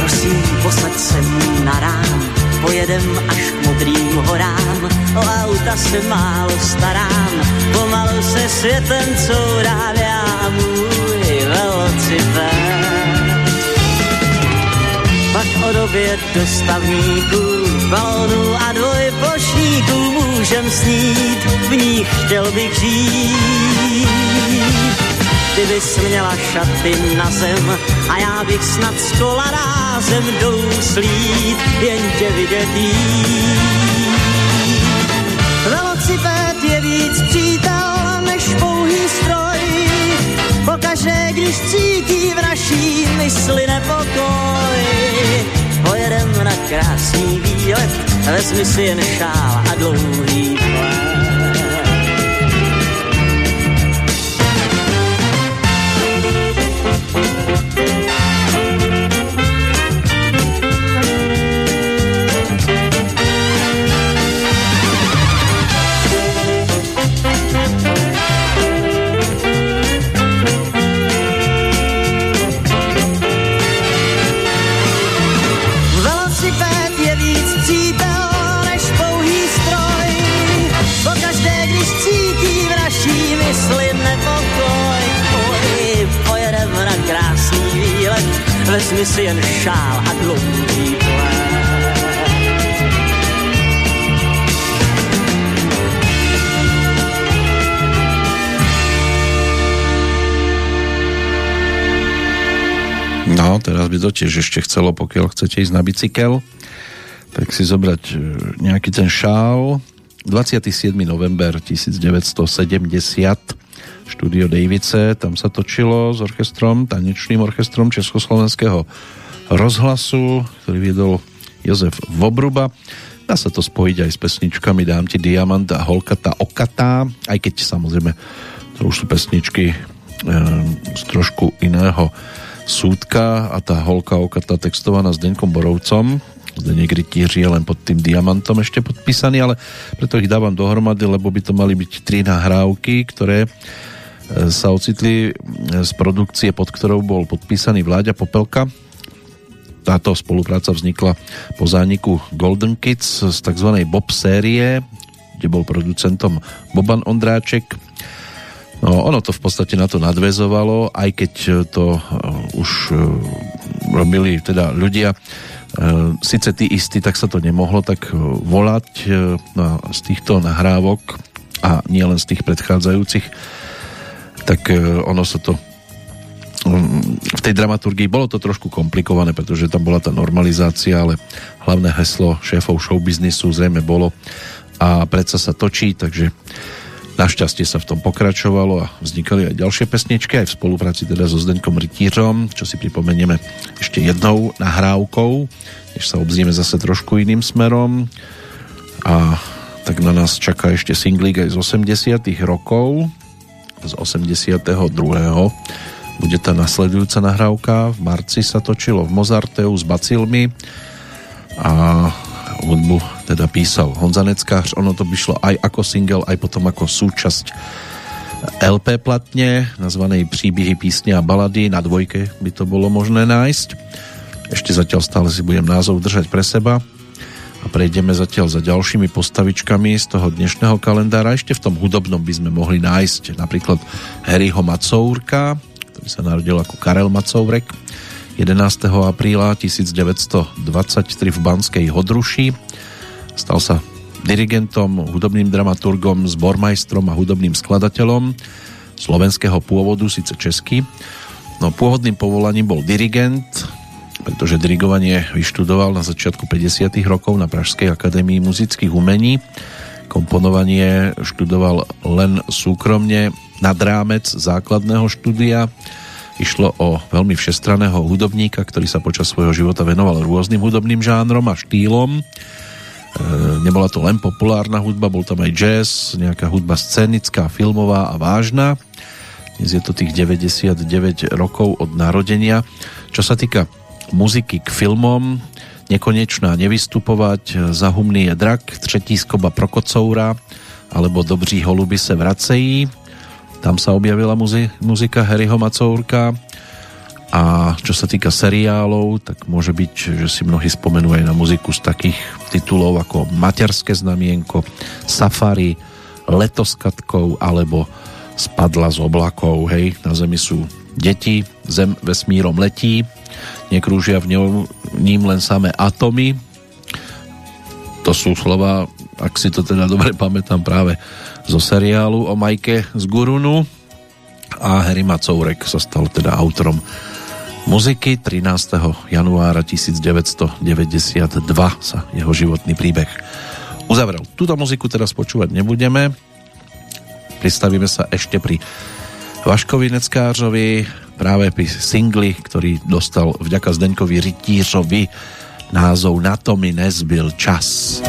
Prosím, posaď se mnou na rám, pojedem až k modrým horám, o auta se málo starám, pomalu se světem courám já můj velociped. Pak o době dostavníků, balonů a dvojplošníků můžem snít, v nich chtěl bych žít. Ty bys měla šaty na zem a já bych snad s kolarázem douslít, jen tě vidět jít. Velociped je víc přítel než pouhý stroj, pokaždé, když cítí v naší mysli nepokoj. Pojedem na krásný výlet, vezmi si jen šál a dlouhý plán. Vezmi si jen šál a dlouhý. No, teraz by to tiež ešte chcelo, pokiaľ chcete ísť na bicykel, tak si zobrať e, nejaký ten šál. 27. november 1970 štúdio Davice, tam sa točilo s orchestrom, tanečným orchestrom Československého rozhlasu, ktorý viedol Jozef Vobruba. Dá sa to spojiť aj s pesničkami Dám ti diamant a Holkata okatá, aj keď samozrejme to už sú pesničky e, z trošku iného súdka a tá holka okata textovaná s Deňkom Borovcom. Zdeněk Rytíř je len pod tým diamantom ešte podpísaný, ale preto ich dávam dohromady, lebo by to mali byť tri nahrávky, ktoré sa ocitli z produkcie, pod ktorou bol podpísaný Vláďa Popelka. Táto spolupráca vznikla po zániku Golden Kids z tzv. Bob série, kde bol producentom Boban Ondráček. No, ono to v podstate na to nadvezovalo, aj keď to uh, už robili teda ľudia, síce tí istí, tak sa to nemohlo tak volať z týchto nahrávok a nie len z tých predchádzajúcich, tak uh, ono sa to um, v tej dramaturgii bolo to trošku komplikované, pretože tam bola tá normalizácia, ale hlavné heslo šéfov showbiznisu zrejme bolo a predsa sa točí, takže našťastie sa v tom pokračovalo a vznikali aj ďalšie pesničky aj v spolupráci teda so Zdeňkom Rytířom, čo si pripomenieme ešte jednou nahrávkou, než sa obznieme zase trošku iným smerom. A tak na nás čaká ešte singlík aj z 80 rokov z 82. Bude tá nasledujúca nahrávka. V marci sa točilo v Mozarteu s bacilmi a hudbu teda písal Honza Neckář. Ono to by šlo aj ako single, aj potom ako súčasť LP platne, nazvanej Příběhy písne a balady. Na dvojke by to bolo možné nájsť. Ešte zatiaľ stále si budem názov držať pre seba a prejdeme zatiaľ za ďalšími postavičkami z toho dnešného kalendára. Ešte v tom hudobnom by sme mohli nájsť napríklad Harryho Macourka, ktorý sa narodil ako Karel Macourek 11. apríla 1923 v Banskej Hodruši. Stal sa dirigentom, hudobným dramaturgom, zbormajstrom a hudobným skladateľom slovenského pôvodu, síce český. No pôvodným povolaním bol dirigent, pretože dirigovanie vyštudoval na začiatku 50. rokov na Pražskej akadémii muzických umení. Komponovanie študoval len súkromne nad rámec základného štúdia Išlo o veľmi všestraného hudobníka, ktorý sa počas svojho života venoval rôznym hudobným žánrom a štýlom. E, nebola to len populárna hudba, bol tam aj jazz, nejaká hudba scenická, filmová a vážna. Dnes je to tých 99 rokov od narodenia. Čo sa týka muziky k filmom, Nekonečná nevystupovať, Zahumný je drak, Třetí skoba Prokocoura alebo Dobří holuby se vracejí. Tam sa objavila muzi- muzika Harryho Macourka. A čo sa týka seriálov, tak môže byť, že si mnohí spomenú aj na muziku z takých titulov ako Materské znamienko, Safari, Leto s katkou alebo Spadla z oblakov, hej, na zemi sú deti, zem vesmírom letí, nekrúžia v ním len samé atomy. To sú slova, ak si to teda dobre pamätám práve zo seriálu o Majke z Gurunu a Harry Macourek sa stal teda autorom muziky 13. januára 1992 sa jeho životný príbeh uzavrel. Túto muziku teraz počúvať nebudeme. Pristavíme sa ešte pri Vaškovi Neckářovi práve pri singli, ktorý dostal vďaka Zdeňkovi Rytířovi názov Na to mi nezbyl čas.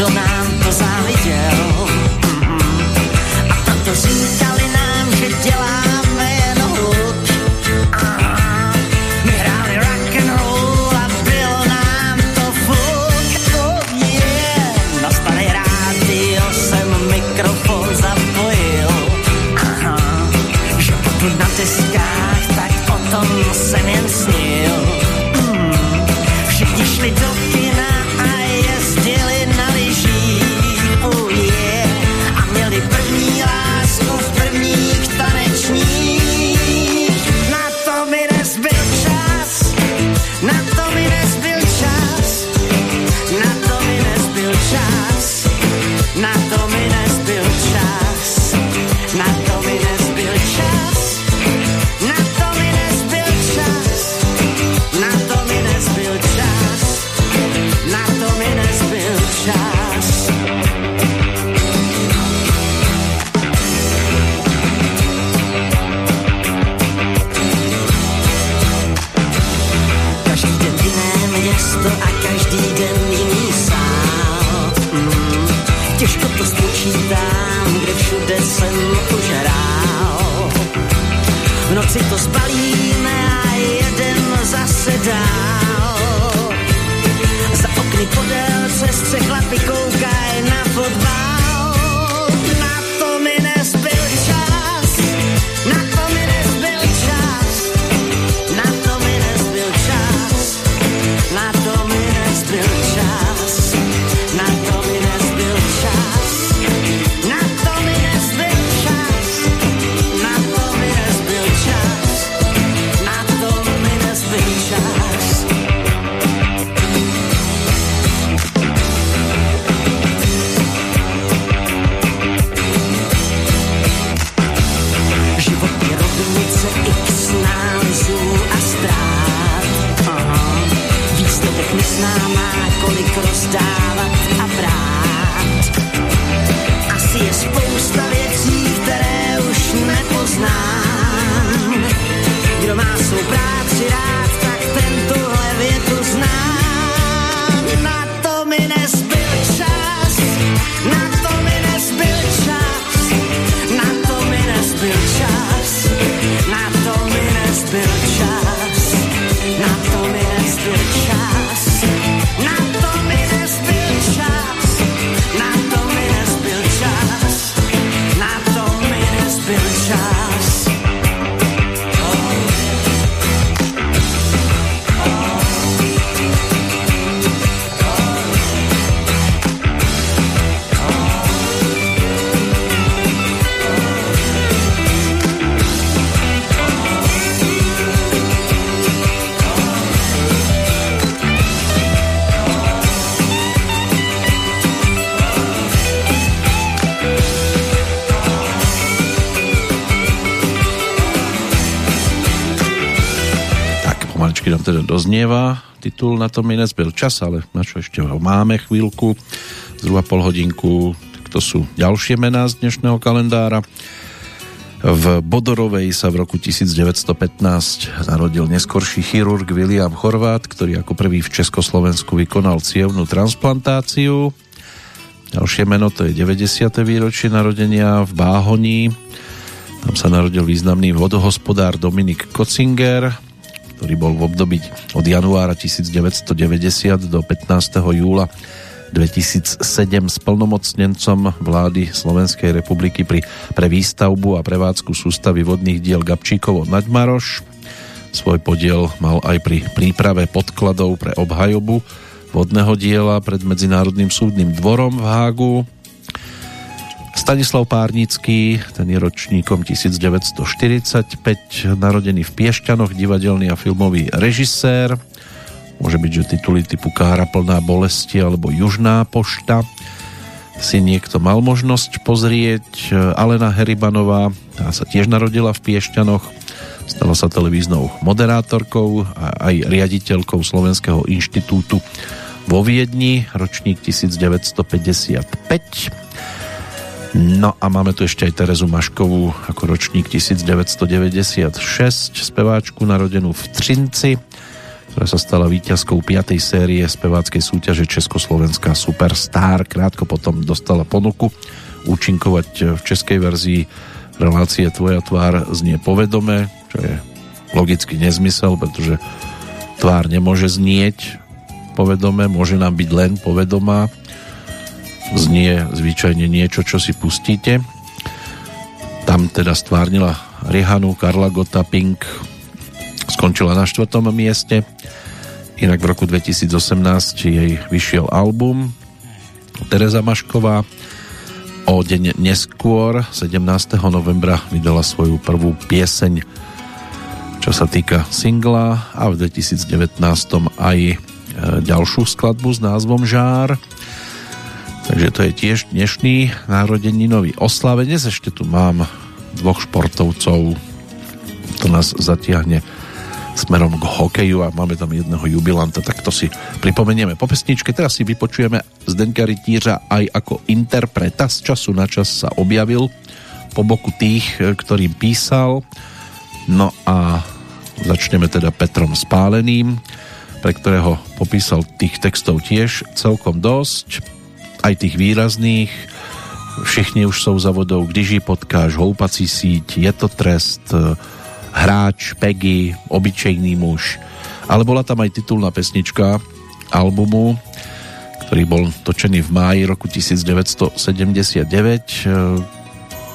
děláme doznieva titul na tom mi nezbyl čas, ale na čo ešte ho máme chvíľku, zhruba pol hodinku, tak to sú ďalšie mená z dnešného kalendára. V Bodorovej sa v roku 1915 narodil neskorší chirurg William Chorvát, ktorý ako prvý v Československu vykonal cievnú transplantáciu. Ďalšie meno to je 90. výročie narodenia v Báhoní. Tam sa narodil významný vodohospodár Dominik Kocinger, ktorý bol v období od januára 1990 do 15. júla 2007 splnomocnencom vlády Slovenskej republiky pri, pre výstavbu a prevádzku sústavy vodných diel Gabčíkovo Naďmaroš. Svoj podiel mal aj pri príprave podkladov pre obhajobu vodného diela pred Medzinárodným súdnym dvorom v Hágu. Stanislav Párnický, ten je ročníkom 1945, narodený v Piešťanoch, divadelný a filmový režisér. Môže byť, že tituly typu Kára plná bolesti alebo Južná pošta si niekto mal možnosť pozrieť. Alena Heribanová, tá sa tiež narodila v Piešťanoch, stala sa televíznou moderátorkou a aj riaditeľkou Slovenského inštitútu vo Viedni, ročník 1955. No a máme tu ešte aj Terezu Maškovú ako ročník 1996, speváčku narodenú v Třinci, ktorá sa stala víťazkou 5. série speváckej súťaže Československá Superstar. Krátko potom dostala ponuku účinkovať v českej verzii relácie Tvoja tvár znie povedome, čo je logicky nezmysel, pretože tvár nemôže znieť povedome, môže nám byť len povedomá znie zvyčajne niečo, čo si pustíte. Tam teda stvárnila Rihanu, Karla Gota, Pink, skončila na štvrtom mieste. Inak v roku 2018 jej vyšiel album Tereza Mašková. O deň neskôr, 17. novembra, vydala svoju prvú pieseň, čo sa týka singla a v 2019 aj e, ďalšiu skladbu s názvom Žár. Takže to je tiež dnešný narodeninový oslave. Dnes ešte tu mám dvoch športovcov. To nás zatiahne smerom k hokeju a máme tam jedného jubilanta, tak to si pripomenieme po pesničke. Teraz si vypočujeme Zdenka Rytířa aj ako interpreta. Z času na čas sa objavil po boku tých, ktorým písal. No a začneme teda Petrom Spáleným, pre ktorého popísal tých textov tiež celkom dosť aj tých výrazných. Všichni už sú za vodou, když ji potkáš, houpací síť, je to trest, hráč, Peggy, obyčejný muž. Ale bola tam aj titulná pesnička albumu, ktorý bol točený v máji roku 1979.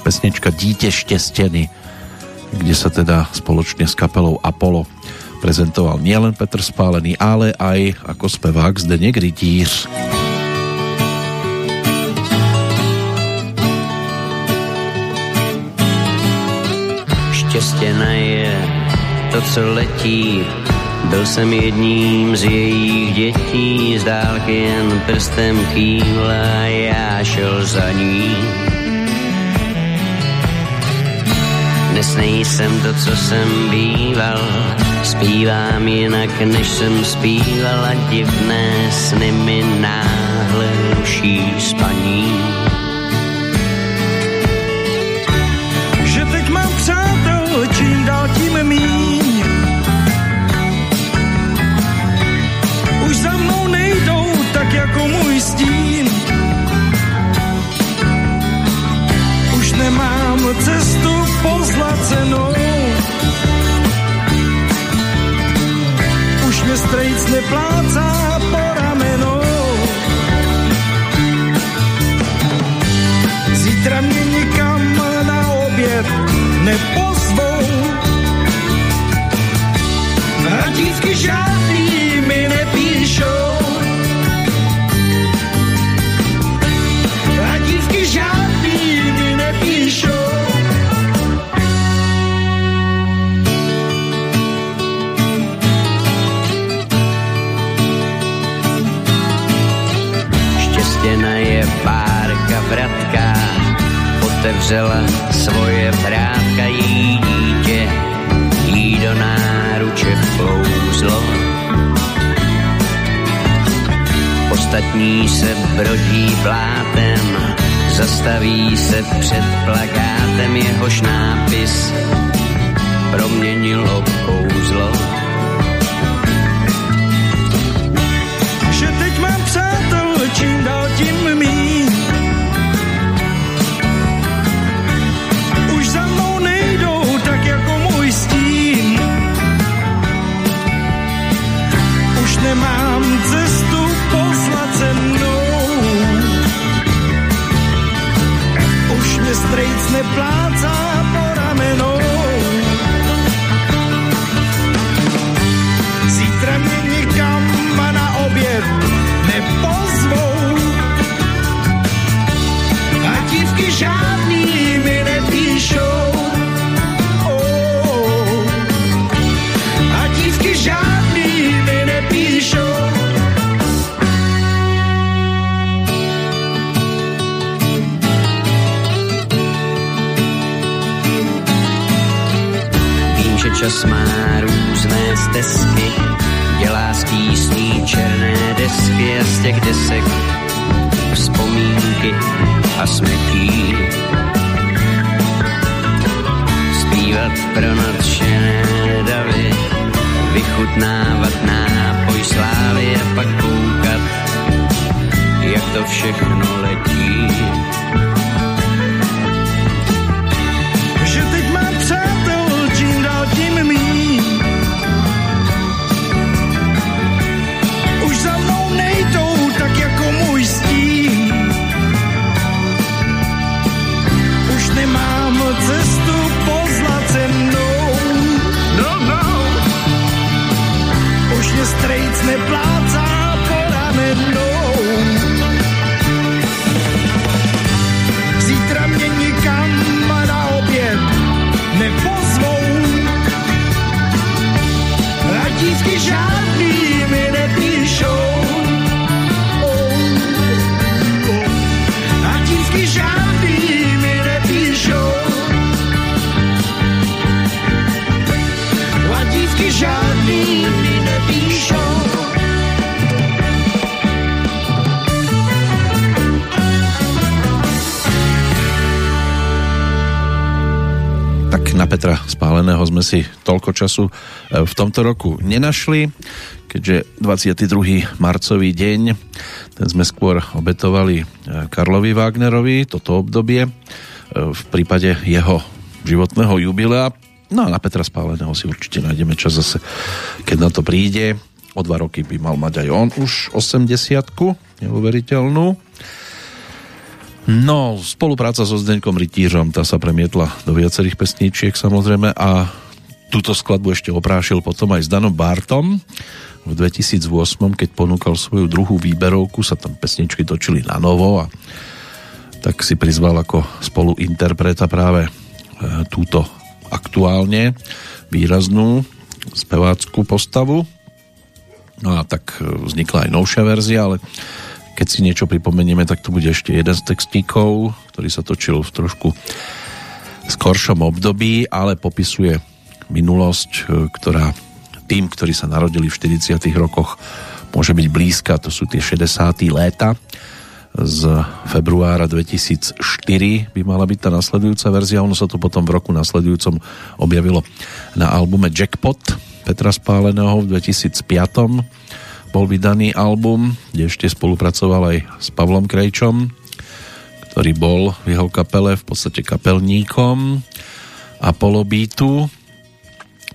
Pesnička Dítě štěstěny, kde sa teda spoločne s kapelou Apollo prezentoval nielen Petr Spálený, ale aj ako spevák Zdeněk Rytíř. Štěstěna je to, co letí, byl jsem jedním z jejich dětí, z dálky jen prstem kývla, já šel za ní. Dnes nejsem to, co jsem býval, Zpívám jinak, než jsem zpívala divné sny mi náhle ruší spaní. Čím dál tím míň. Už za mnou nejdou tak jako můj stín. Už nemám cestu pozlacenou mě strejc neplácá po ramenou. Zítra mě nikam na oběd nepozvou. Vratka, otevřela svoje vrátka jí dítě, jí do náruče vklouzlo. Ostatní se brodí blátem, zastaví se před plakátem, jehož nápis proměnilo kouzlo. Toľko času e, v tomto roku nenašli, keďže 22. marcový deň, ten sme skôr obetovali e, Karlovi Wagnerovi, toto obdobie, e, v prípade jeho životného jubilea. No a na Petra Spáleného si určite nájdeme čas zase, keď na to príde. O dva roky by mal mať aj on už 80 neuveriteľnú. No, spolupráca so Zdeňkom Rytířom, tá sa premietla do viacerých pesníčiek samozrejme a túto skladbu ešte oprášil potom aj s Danom Bartom. V 2008, keď ponúkal svoju druhú výberovku, sa tam pesničky točili na novo a tak si prizval ako spoluinterpreta práve e, túto aktuálne výraznú speváckú postavu. No a tak e, vznikla aj novšia verzia, ale keď si niečo pripomenieme, tak to bude ešte jeden z textíkov, ktorý sa točil v trošku skoršom období, ale popisuje minulosť, e, ktorá tým, ktorí sa narodili v 40 rokoch, môže byť blízka. To sú tie 60. léta z februára 2004 by mala byť tá nasledujúca verzia. Ono sa to potom v roku nasledujúcom objavilo na albume Jackpot Petra Spáleného v 2005 bol vydaný album, kde ešte spolupracoval aj s Pavlom Krejčom, ktorý bol v jeho kapele v podstate kapelníkom Apollo Beatu.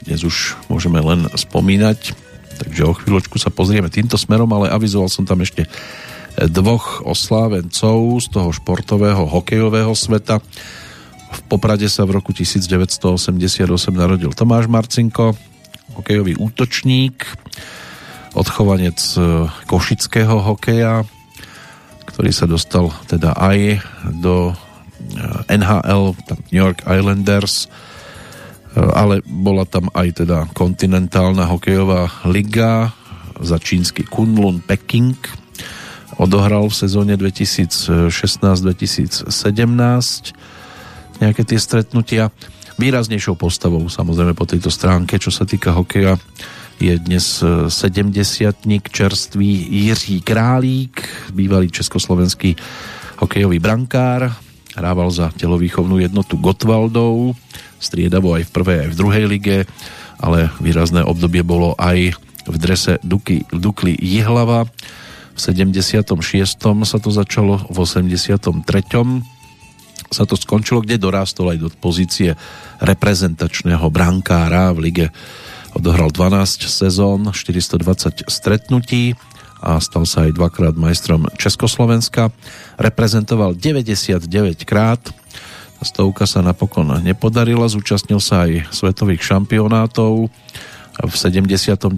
Dnes už môžeme len spomínať, takže o chvíľočku sa pozrieme týmto smerom, ale avizoval som tam ešte dvoch oslávencov z toho športového hokejového sveta. V Poprade sa v roku 1988 narodil Tomáš Marcinko, hokejový útočník, odchovanec e, košického hokeja, ktorý sa dostal teda aj do e, NHL, New York Islanders, ale bola tam aj teda kontinentálna hokejová liga za čínsky Kunlun Peking. Odohral v sezóne 2016-2017 nejaké tie stretnutia. Výraznejšou postavou samozrejme po tejto stránke, čo sa týka hokeja, je dnes 70 e, čerstvý Jiří Králík, bývalý československý hokejový brankár, hrával za telovýchovnú jednotu Gotwaldov, striedavo aj v prvej, aj v druhej lige, ale výrazné obdobie bolo aj v drese Duky, Dukly Jihlava. V 76. sa to začalo, v 83. sa to skončilo, kde dorástol aj do pozície reprezentačného brankára v lige Odohral 12 sezón, 420 stretnutí a stal sa aj dvakrát majstrom Československa. Reprezentoval 99 krát. Stovka sa napokon nepodarila, zúčastnil sa aj svetových šampionátov v 79.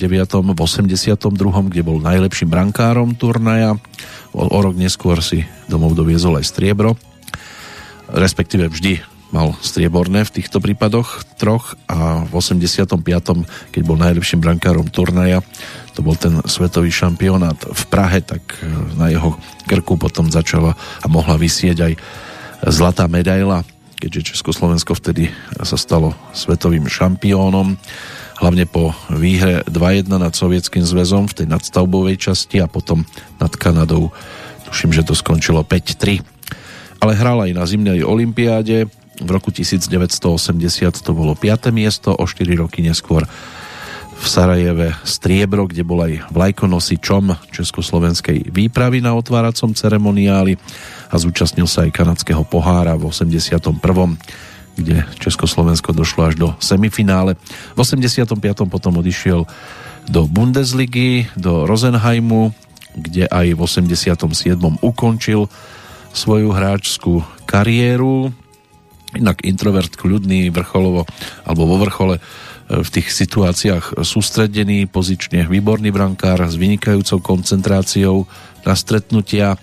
v 82. kde bol najlepším brankárom turnaja. O, o rok neskôr si domov doviezol aj striebro. Respektíve vždy mal strieborné v týchto prípadoch troch a v 85. keď bol najlepším brankárom turnaja to bol ten svetový šampionát v Prahe tak e, na jeho krku potom začala a mohla vysieť aj zlatá medaila keďže Československo vtedy sa stalo svetovým šampiónom hlavne po výhre 2-1 nad Sovietským zväzom v tej nadstavbovej časti a potom nad Kanadou tuším, že to skončilo 5-3 ale hral aj na zimnej olympiáde v roku 1980 to bolo 5. miesto, o 4 roky neskôr v Sarajeve striebro, kde bol aj vlajkonosičom Československej výpravy na otváracom ceremoniáli a zúčastnil sa aj kanadského pohára v 81 kde Československo došlo až do semifinále. V 85. potom odišiel do Bundesligy, do Rosenheimu, kde aj v 87. ukončil svoju hráčskú kariéru inak introvert kľudný, vrcholovo alebo vo vrchole v tých situáciách sústredený, pozične výborný brankár s vynikajúcou koncentráciou na stretnutia.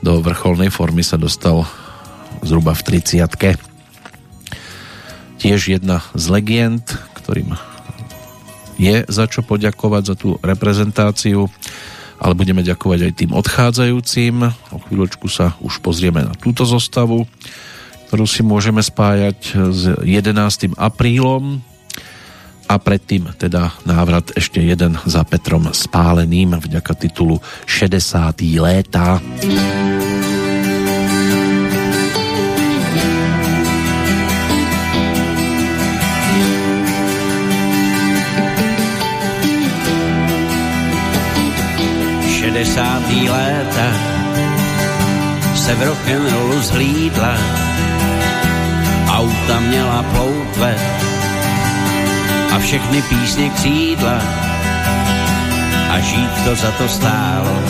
Do vrcholnej formy sa dostal zhruba v 30 Tiež jedna z legend, ktorým je za čo poďakovať za tú reprezentáciu, ale budeme ďakovať aj tým odchádzajúcim. O chvíľočku sa už pozrieme na túto zostavu ktorú si môžeme spájať s 11. aprílom a predtým teda návrat ešte jeden za Petrom Spáleným vďaka titulu 60. léta. Šedesátý léta se v rock'n'rollu zhlídla, auta měla ploutve, a všechny písně křídla a žít to za to stálo.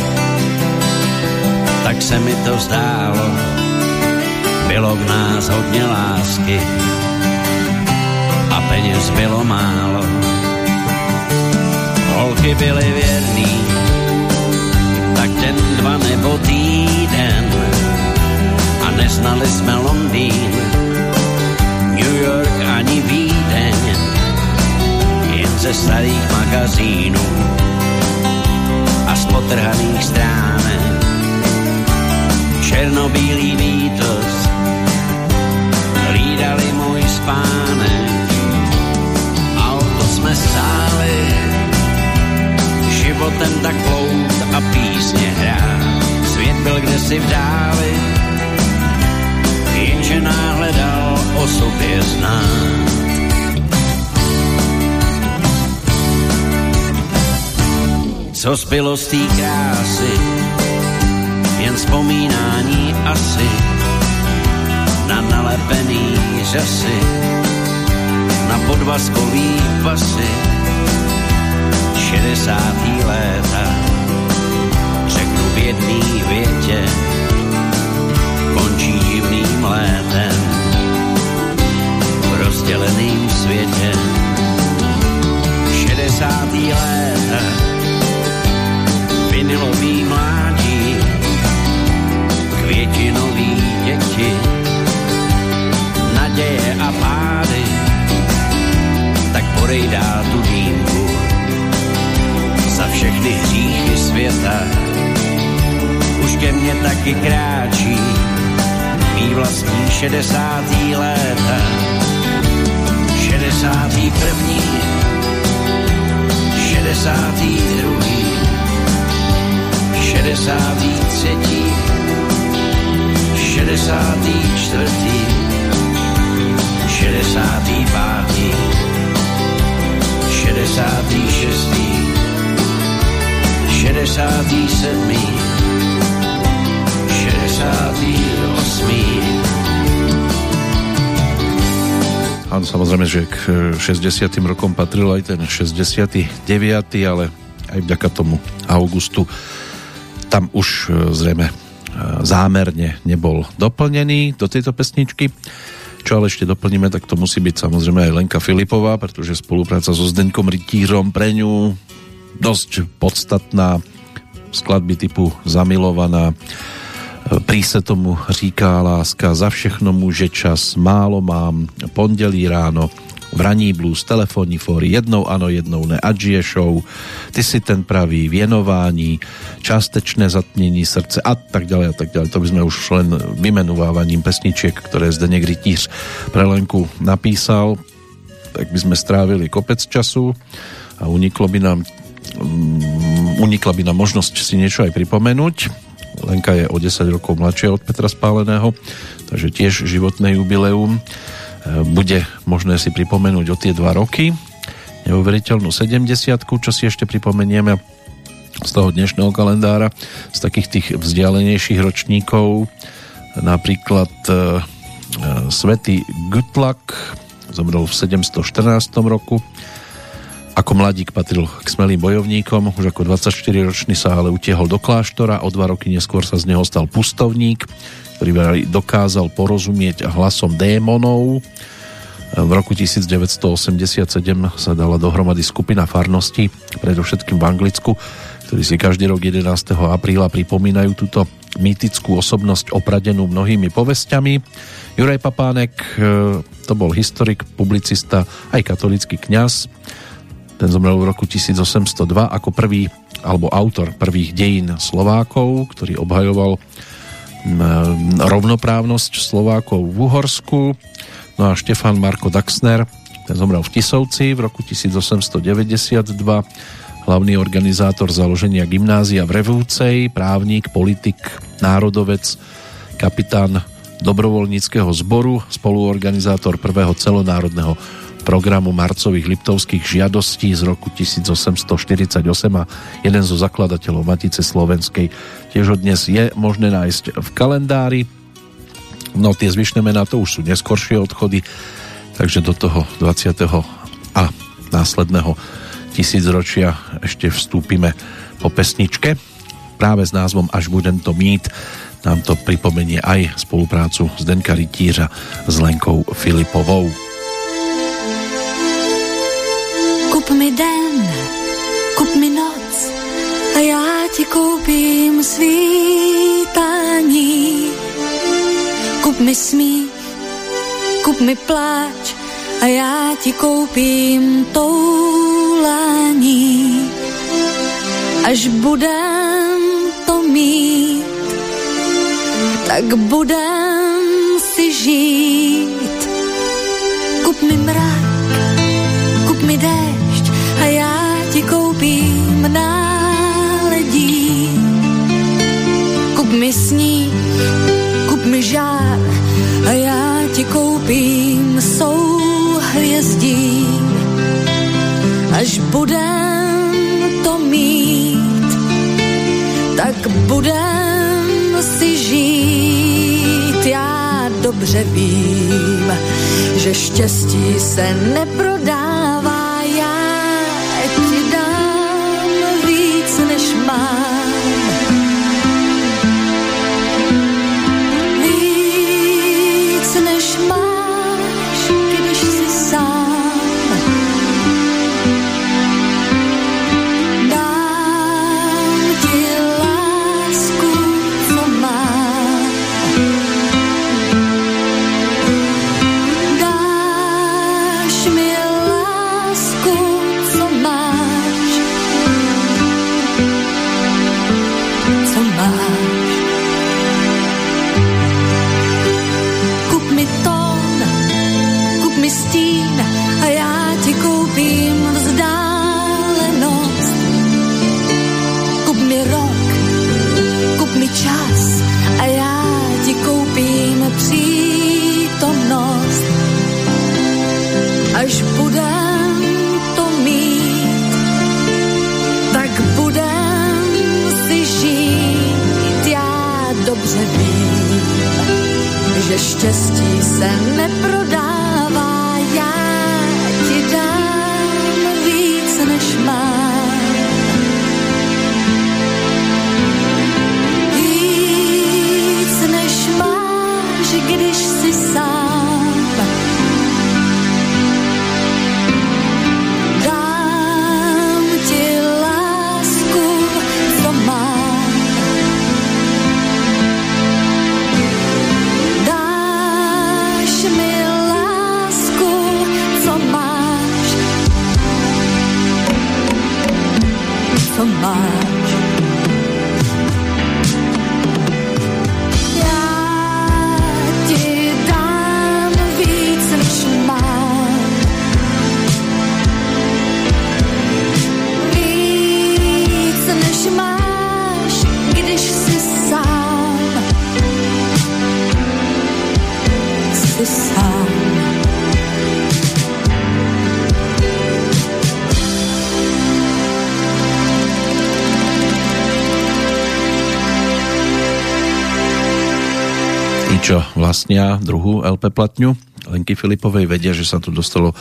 Tak se mi to zdálo, bylo v nás hodně lásky a peněz bylo málo. Holky byly věrný, tak den, dva nebo týden a neznali jsme Londýn, New York ani Vídeň, ze starých magazínů a z potrhaných stránek. Černobílý Beatles hlídali můj spánek to jsme stáli životem tak plout a písně hrát. Svět byl kdesi v dáli, jenže náhle dal o sobě znát. Co zbylo z té krásy, jen vzpomínání asi na nalepený řasy, na podvazkový pasy, 60. léta. Řeknu v jedný větě, končí divným létem v rozděleným světě. 60. léta, vinilový mládí, květinový děti, naděje a pády, tak podej dál tu dýmku za všechny hříchy světa. Už ke mně taky kráčí mý vlastní šedesátý léta. Šedesátý první, šedesátý druhý, šedesátý třetí, šedesátý čtvrtý, šedesátý pátý, šedesátý šestý, 67. 68. Áno, samozrejme, že k 60. rokom patril aj ten 69. ale aj vďaka tomu augustu tam už e, zrejme e, zámerne nebol doplnený do tejto pesničky. Čo ale ešte doplníme, tak to musí byť samozrejme aj Lenka Filipová, pretože spolupráca so Zdenkom Rytírom pre ňu dosť podstatná skladby typu Zamilovaná Prý se tomu říká láska, za všechno může čas, málo mám, pondělí ráno, vraní blues, telefonní fóry, jednou ano, jednou ne, Adžie show, ty si ten pravý, věnování, částečné zatmění srdce a tak ďalej a tak ďalej. To by sme už len vymenovávaním pesničiek, ktoré zde niekdy Rytíř pre Lenku napísal, tak by sme strávili kopec času a uniklo by nám um, unikla by nám možnosť si niečo aj pripomenúť Lenka je o 10 rokov mladšia od Petra Spáleného, takže tiež životné jubileum. Bude možné si pripomenúť o tie dva roky. Neuveriteľnú 70 čo si ešte pripomenieme z toho dnešného kalendára, z takých tých vzdialenejších ročníkov, napríklad e, e Svetý Gutlak, zomrel v 714 roku, ako mladík patril k smelým bojovníkom, už ako 24-ročný sa ale utiehol do kláštora, o dva roky neskôr sa z neho stal pustovník, ktorý dokázal porozumieť hlasom démonov. V roku 1987 sa dala dohromady skupina farnosti, predovšetkým v Anglicku, ktorí si každý rok 11. apríla pripomínajú túto mýtickú osobnosť opradenú mnohými povestiami. Juraj Papánek, e, to bol historik, publicista, aj katolický kňaz, ten zomrel v roku 1802 ako prvý alebo autor prvých dejín Slovákov, ktorý obhajoval rovnoprávnosť Slovákov v Uhorsku. No a Štefan Marko Daxner, ten zomrel v Tisovci v roku 1892, hlavný organizátor založenia gymnázia v Revúcej, právnik, politik, národovec, kapitán dobrovoľníckého zboru, spoluorganizátor prvého celonárodného programu marcových liptovských žiadostí z roku 1848 a jeden zo zakladateľov Matice Slovenskej. Tiež dnes je možné nájsť v kalendári. No tie zvyšné mená to už sú neskoršie odchody, takže do toho 20. a následného tisícročia ešte vstúpime po pesničke práve s názvom Až budem to mít nám to pripomenie aj spoluprácu Zdenka Rytířa s Lenkou Filipovou. Kup mi den, kup mi noc a já ti koupím svítání. Kup mi smích, kup mi pláč a já ti koupím toulání. Až budem to mít, tak budem si žít. Kup mi mrak, mi sníh, kup mi žár a já ti koupím souhvězdí. Až budem to mít, tak budem si žít. Já dobře vím, že štěstí se neprodává. Vlastnia druhú LP platňu Lenky Filipovej, vedia, že sa tu dostalo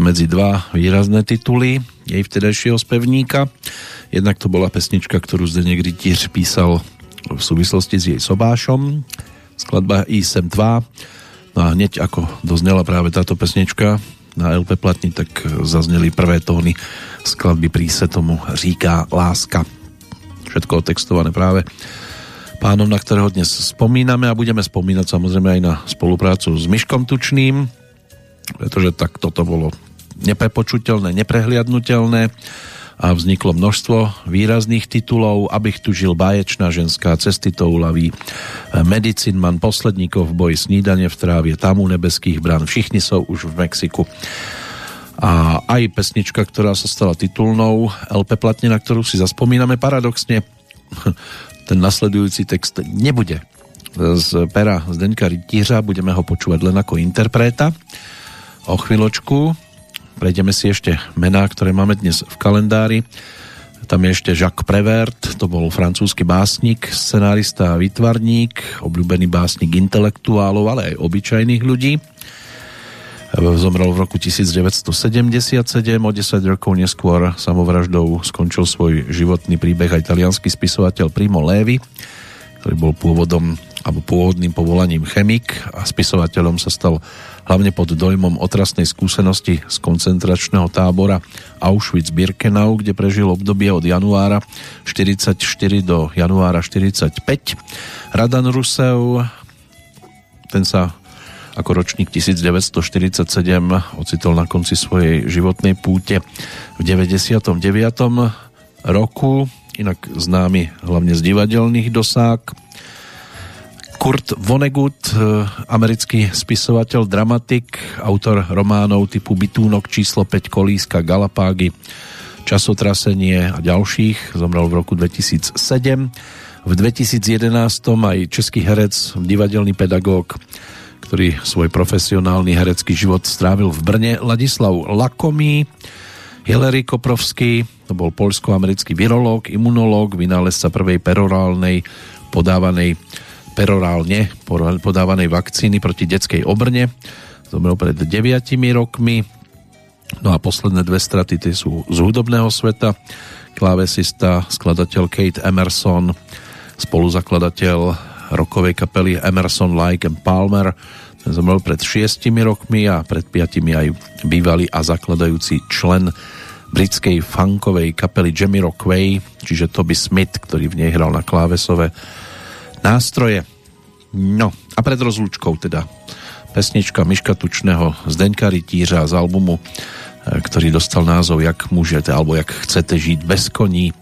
medzi dva výrazné tituly jej vtedajšieho spevníka. Jednak to bola pesnička, ktorú Zdeněk Rytíř písal v súvislosti s jej sobášom, skladba I sem tvá. No a hneď ako doznela práve táto pesnička na LP platni, tak zazneli prvé tóny skladby Príse tomu říká láska. Všetko otextované práve pánom, na ktorého dnes spomíname a budeme spomínať samozrejme aj na spoluprácu s Myškom Tučným, pretože tak toto bolo neprepočuteľné, neprehliadnutelné a vzniklo množstvo výrazných titulov, abych tu žil báječná ženská, cesty to ulaví, Medicin man, posledníkov v boji, snídanie v trávě, tam u nebeských bran, všichni jsou už v Mexiku. A aj pesnička, ktorá sa stala titulnou LP platne, na ktorú si zaspomíname paradoxne, ten nasledujúci text nebude z pera Zdenka Rytířa, budeme ho počúvať len ako interpreta o chvíľočku, prejdeme si ešte mená, ktoré máme dnes v kalendári. Tam je ešte Jacques Prevert, to bol francúzsky básnik, scenárista a výtvarník, obľúbený básnik intelektuálov, ale aj obyčajných ľudí. Zomrel v roku 1977, o 10 rokov neskôr samovraždou skončil svoj životný príbeh aj italianský spisovateľ Primo Levi, ktorý bol pôvodom alebo pôvodným povolaním chemik a spisovateľom sa stal hlavne pod dojmom otrasnej skúsenosti z koncentračného tábora Auschwitz-Birkenau, kde prežil obdobie od januára 44 do januára 45. Radan Rusev, ten sa ako ročník 1947 ocitol na konci svojej životnej púte v 99. roku, inak známy hlavne z divadelných dosák. Kurt Vonnegut, eh, americký spisovateľ, dramatik, autor románov typu Bytúnok číslo 5, Kolíska, Galapágy, Časotrasenie a ďalších, zomrel v roku 2007. V 2011 aj český herec, divadelný pedagóg, ktorý svoj profesionálny herecký život strávil v Brne, Ladislav Lakomý, Hilary Koprovský, to bol polsko-americký virológ, imunológ, vynálezca prvej perorálnej podávanej perorálne podávanej vakcíny proti detskej obrne. Zomrel pred 9 rokmi. No a posledné dve straty tie sú z hudobného sveta. Klávesista, skladateľ Kate Emerson, spoluzakladateľ rokovej kapely Emerson, Like and Palmer. Zomrel pred 6 rokmi a pred 5 aj bývalý a zakladajúci člen britskej funkovej kapely Jamie Rockway, čiže Toby Smith, ktorý v nej hral na klávesové nástroje. No a pred rozlúčkou teda pesnička Miška Tučného Zdeňka Rytířa z albumu, e, ktorý dostal názov Jak môžete, alebo Jak chcete žiť bez koní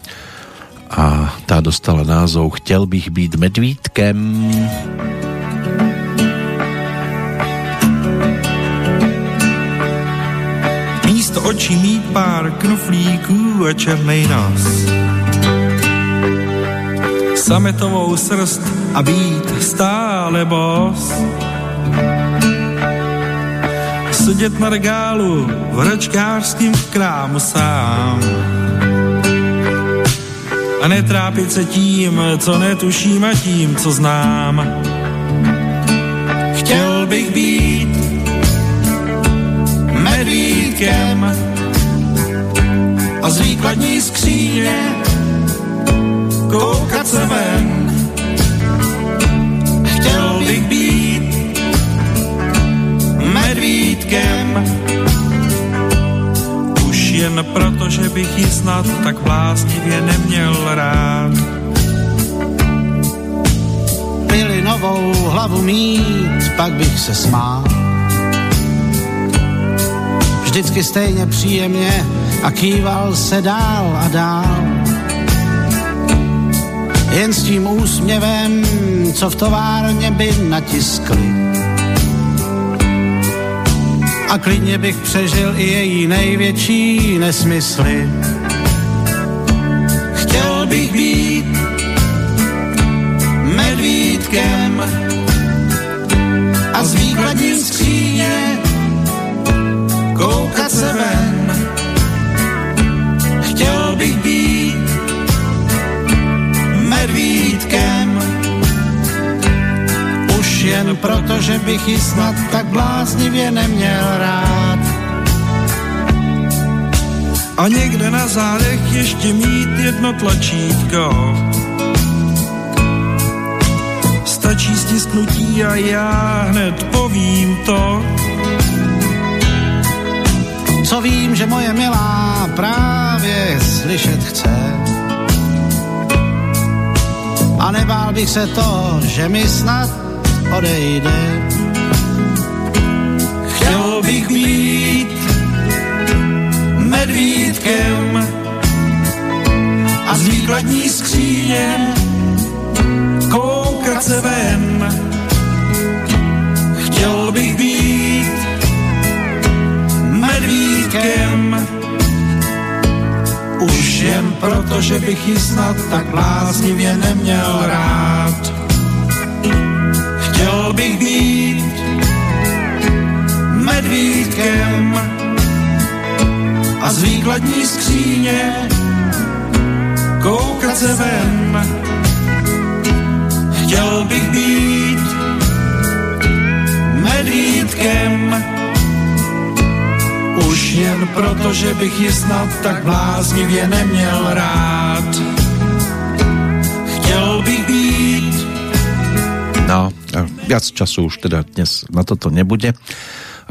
a tá dostala názov Chtěl bych být medvídkem. Místo očí mít pár knuflíků a černej nos sametovou srst a být stále bos. Sedět na regálu v hračkářském krámu sám a netrápit se tím, co netuším a tím, co znám. Chtěl bych být medvídkem a z výkladní skříně koukat se ven. Chtěl bych být medvídkem, už jen proto, že bych ji snad tak bláznivě neměl rád. novou hlavu mít, pak bych se smál. Vždycky stejně příjemně a kýval se dál a dál jen s tím úsměvem, co v továrně by natiskli. A klidně bych přežil i její největší nesmysly. Chtěl bych být medvídkem a z výkladní skříně koukat se ven. Chtěl bych být medvídkem. Už jen proto, že bych ji snad tak bláznivě neměl rád. A někde na zádech ještě mít jedno tlačítko. Stačí stisknutí a já hned povím to. Co vím, že moje milá právě slyšet chce a nebál bych se to, že mi snad odejde. Chtěl bych být medvídkem a z výkladní skříně koukat se ven. Chtěl bych být medvídkem už jen proto, že bych ji snad tak bláznivě neměl rád. Chtěl bych být medvídkem a z výkladní skříně koukat se ven. Chtěl bych být medvídkem, už jen proto, že bych ji snad tak bláznivě neměl rád. Chtěl bych být No, viac času už teda dnes na toto nebude.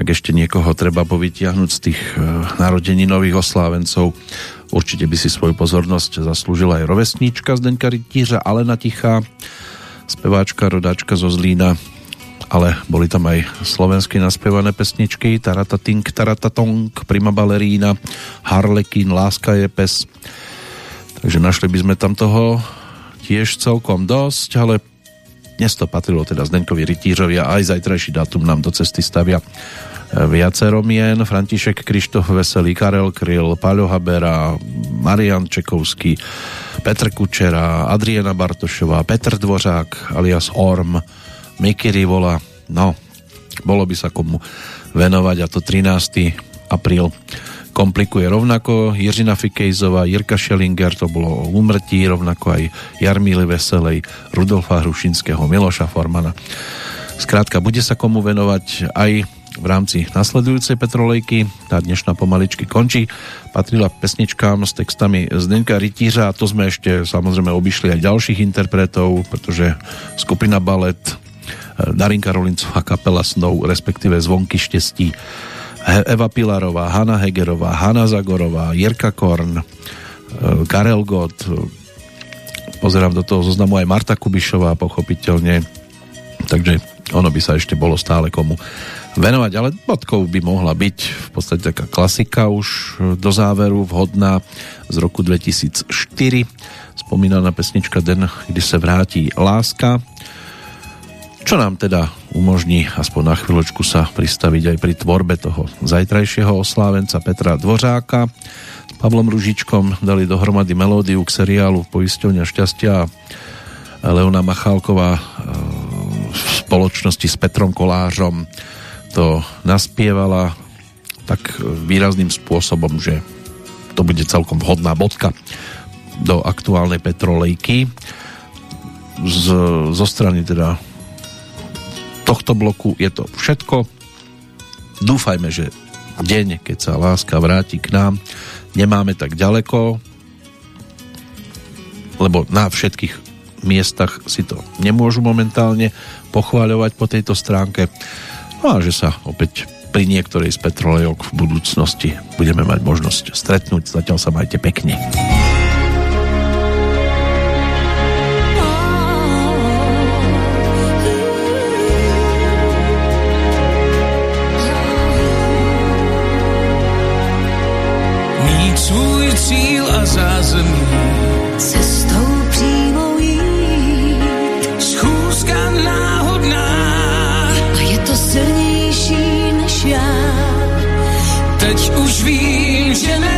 Ak ešte niekoho treba povytiahnuť z tých e, narodení nových oslávencov, určite by si svoju pozornosť zaslúžila aj rovesníčka Zdenka Rytířa, Alena Tichá, speváčka, rodáčka zo Zlína, ale boli tam aj slovensky naspievané pesničky Taratatink, Taratatong, Prima Balerína, Harlekin, Láska je pes. Takže našli by sme tam toho tiež celkom dosť, ale dnes to patrilo teda Zdenkovi Rytířovi a aj zajtrajší dátum nám do cesty stavia e, viacero mien. František Krištof Veselý, Karel Kryl, Paľo Habera, Marian Čekovský, Petr Kučera, Adriana Bartošová, Petr Dvořák alias Orm, Miky Rivola. No, bolo by sa komu venovať a to 13. apríl komplikuje rovnako Jiřina Fikejzová, Jirka Šelinger, to bolo o umrtí, rovnako aj Jarmíly Veselej, Rudolfa Hrušinského, Miloša Formana. Skrátka, bude sa komu venovať aj v rámci nasledujúcej Petrolejky. Tá dnešná pomaličky končí. Patrila pesničkám s textami Zdenka Rytířa a to sme ešte samozrejme obišli aj ďalších interpretov, pretože skupina Balet, Darinka Rolincová, kapela Snow, respektíve Zvonky štestí, Eva Pilarová, Hanna Hegerová, Hanna Zagorová, Jirka Korn, e, Karel Gott, pozerám do toho zoznamu aj Marta Kubišová, pochopiteľne, takže ono by sa ešte bolo stále komu venovať, ale bodkou by mohla byť v podstate taká klasika už do záveru, vhodná z roku 2004, spomínaná pesnička Den, kdy se vrátí láska, čo nám teda umožní aspoň na chvíľočku sa pristaviť aj pri tvorbe toho zajtrajšieho oslávenca Petra Dvořáka. S Pavlom Ružičkom dali dohromady melódiu k seriálu Poisťovňa šťastia Leona Machálková e, v spoločnosti s Petrom Kolářom to naspievala tak výrazným spôsobom, že to bude celkom vhodná bodka do aktuálnej Petrolejky z, zo strany teda tohto bloku je to všetko. Dúfajme, že deň, keď sa láska vráti k nám, nemáme tak ďaleko, lebo na všetkých miestach si to nemôžu momentálne pochváľovať po tejto stránke. No a že sa opäť pri niektorej z petrolejok v budúcnosti budeme mať možnosť stretnúť. Zatiaľ sa majte pekne. Cíl a zázemí. Cestou přímou jít. Schůzka náhodná. A je to silnější než já. Teď už vím, že nestačí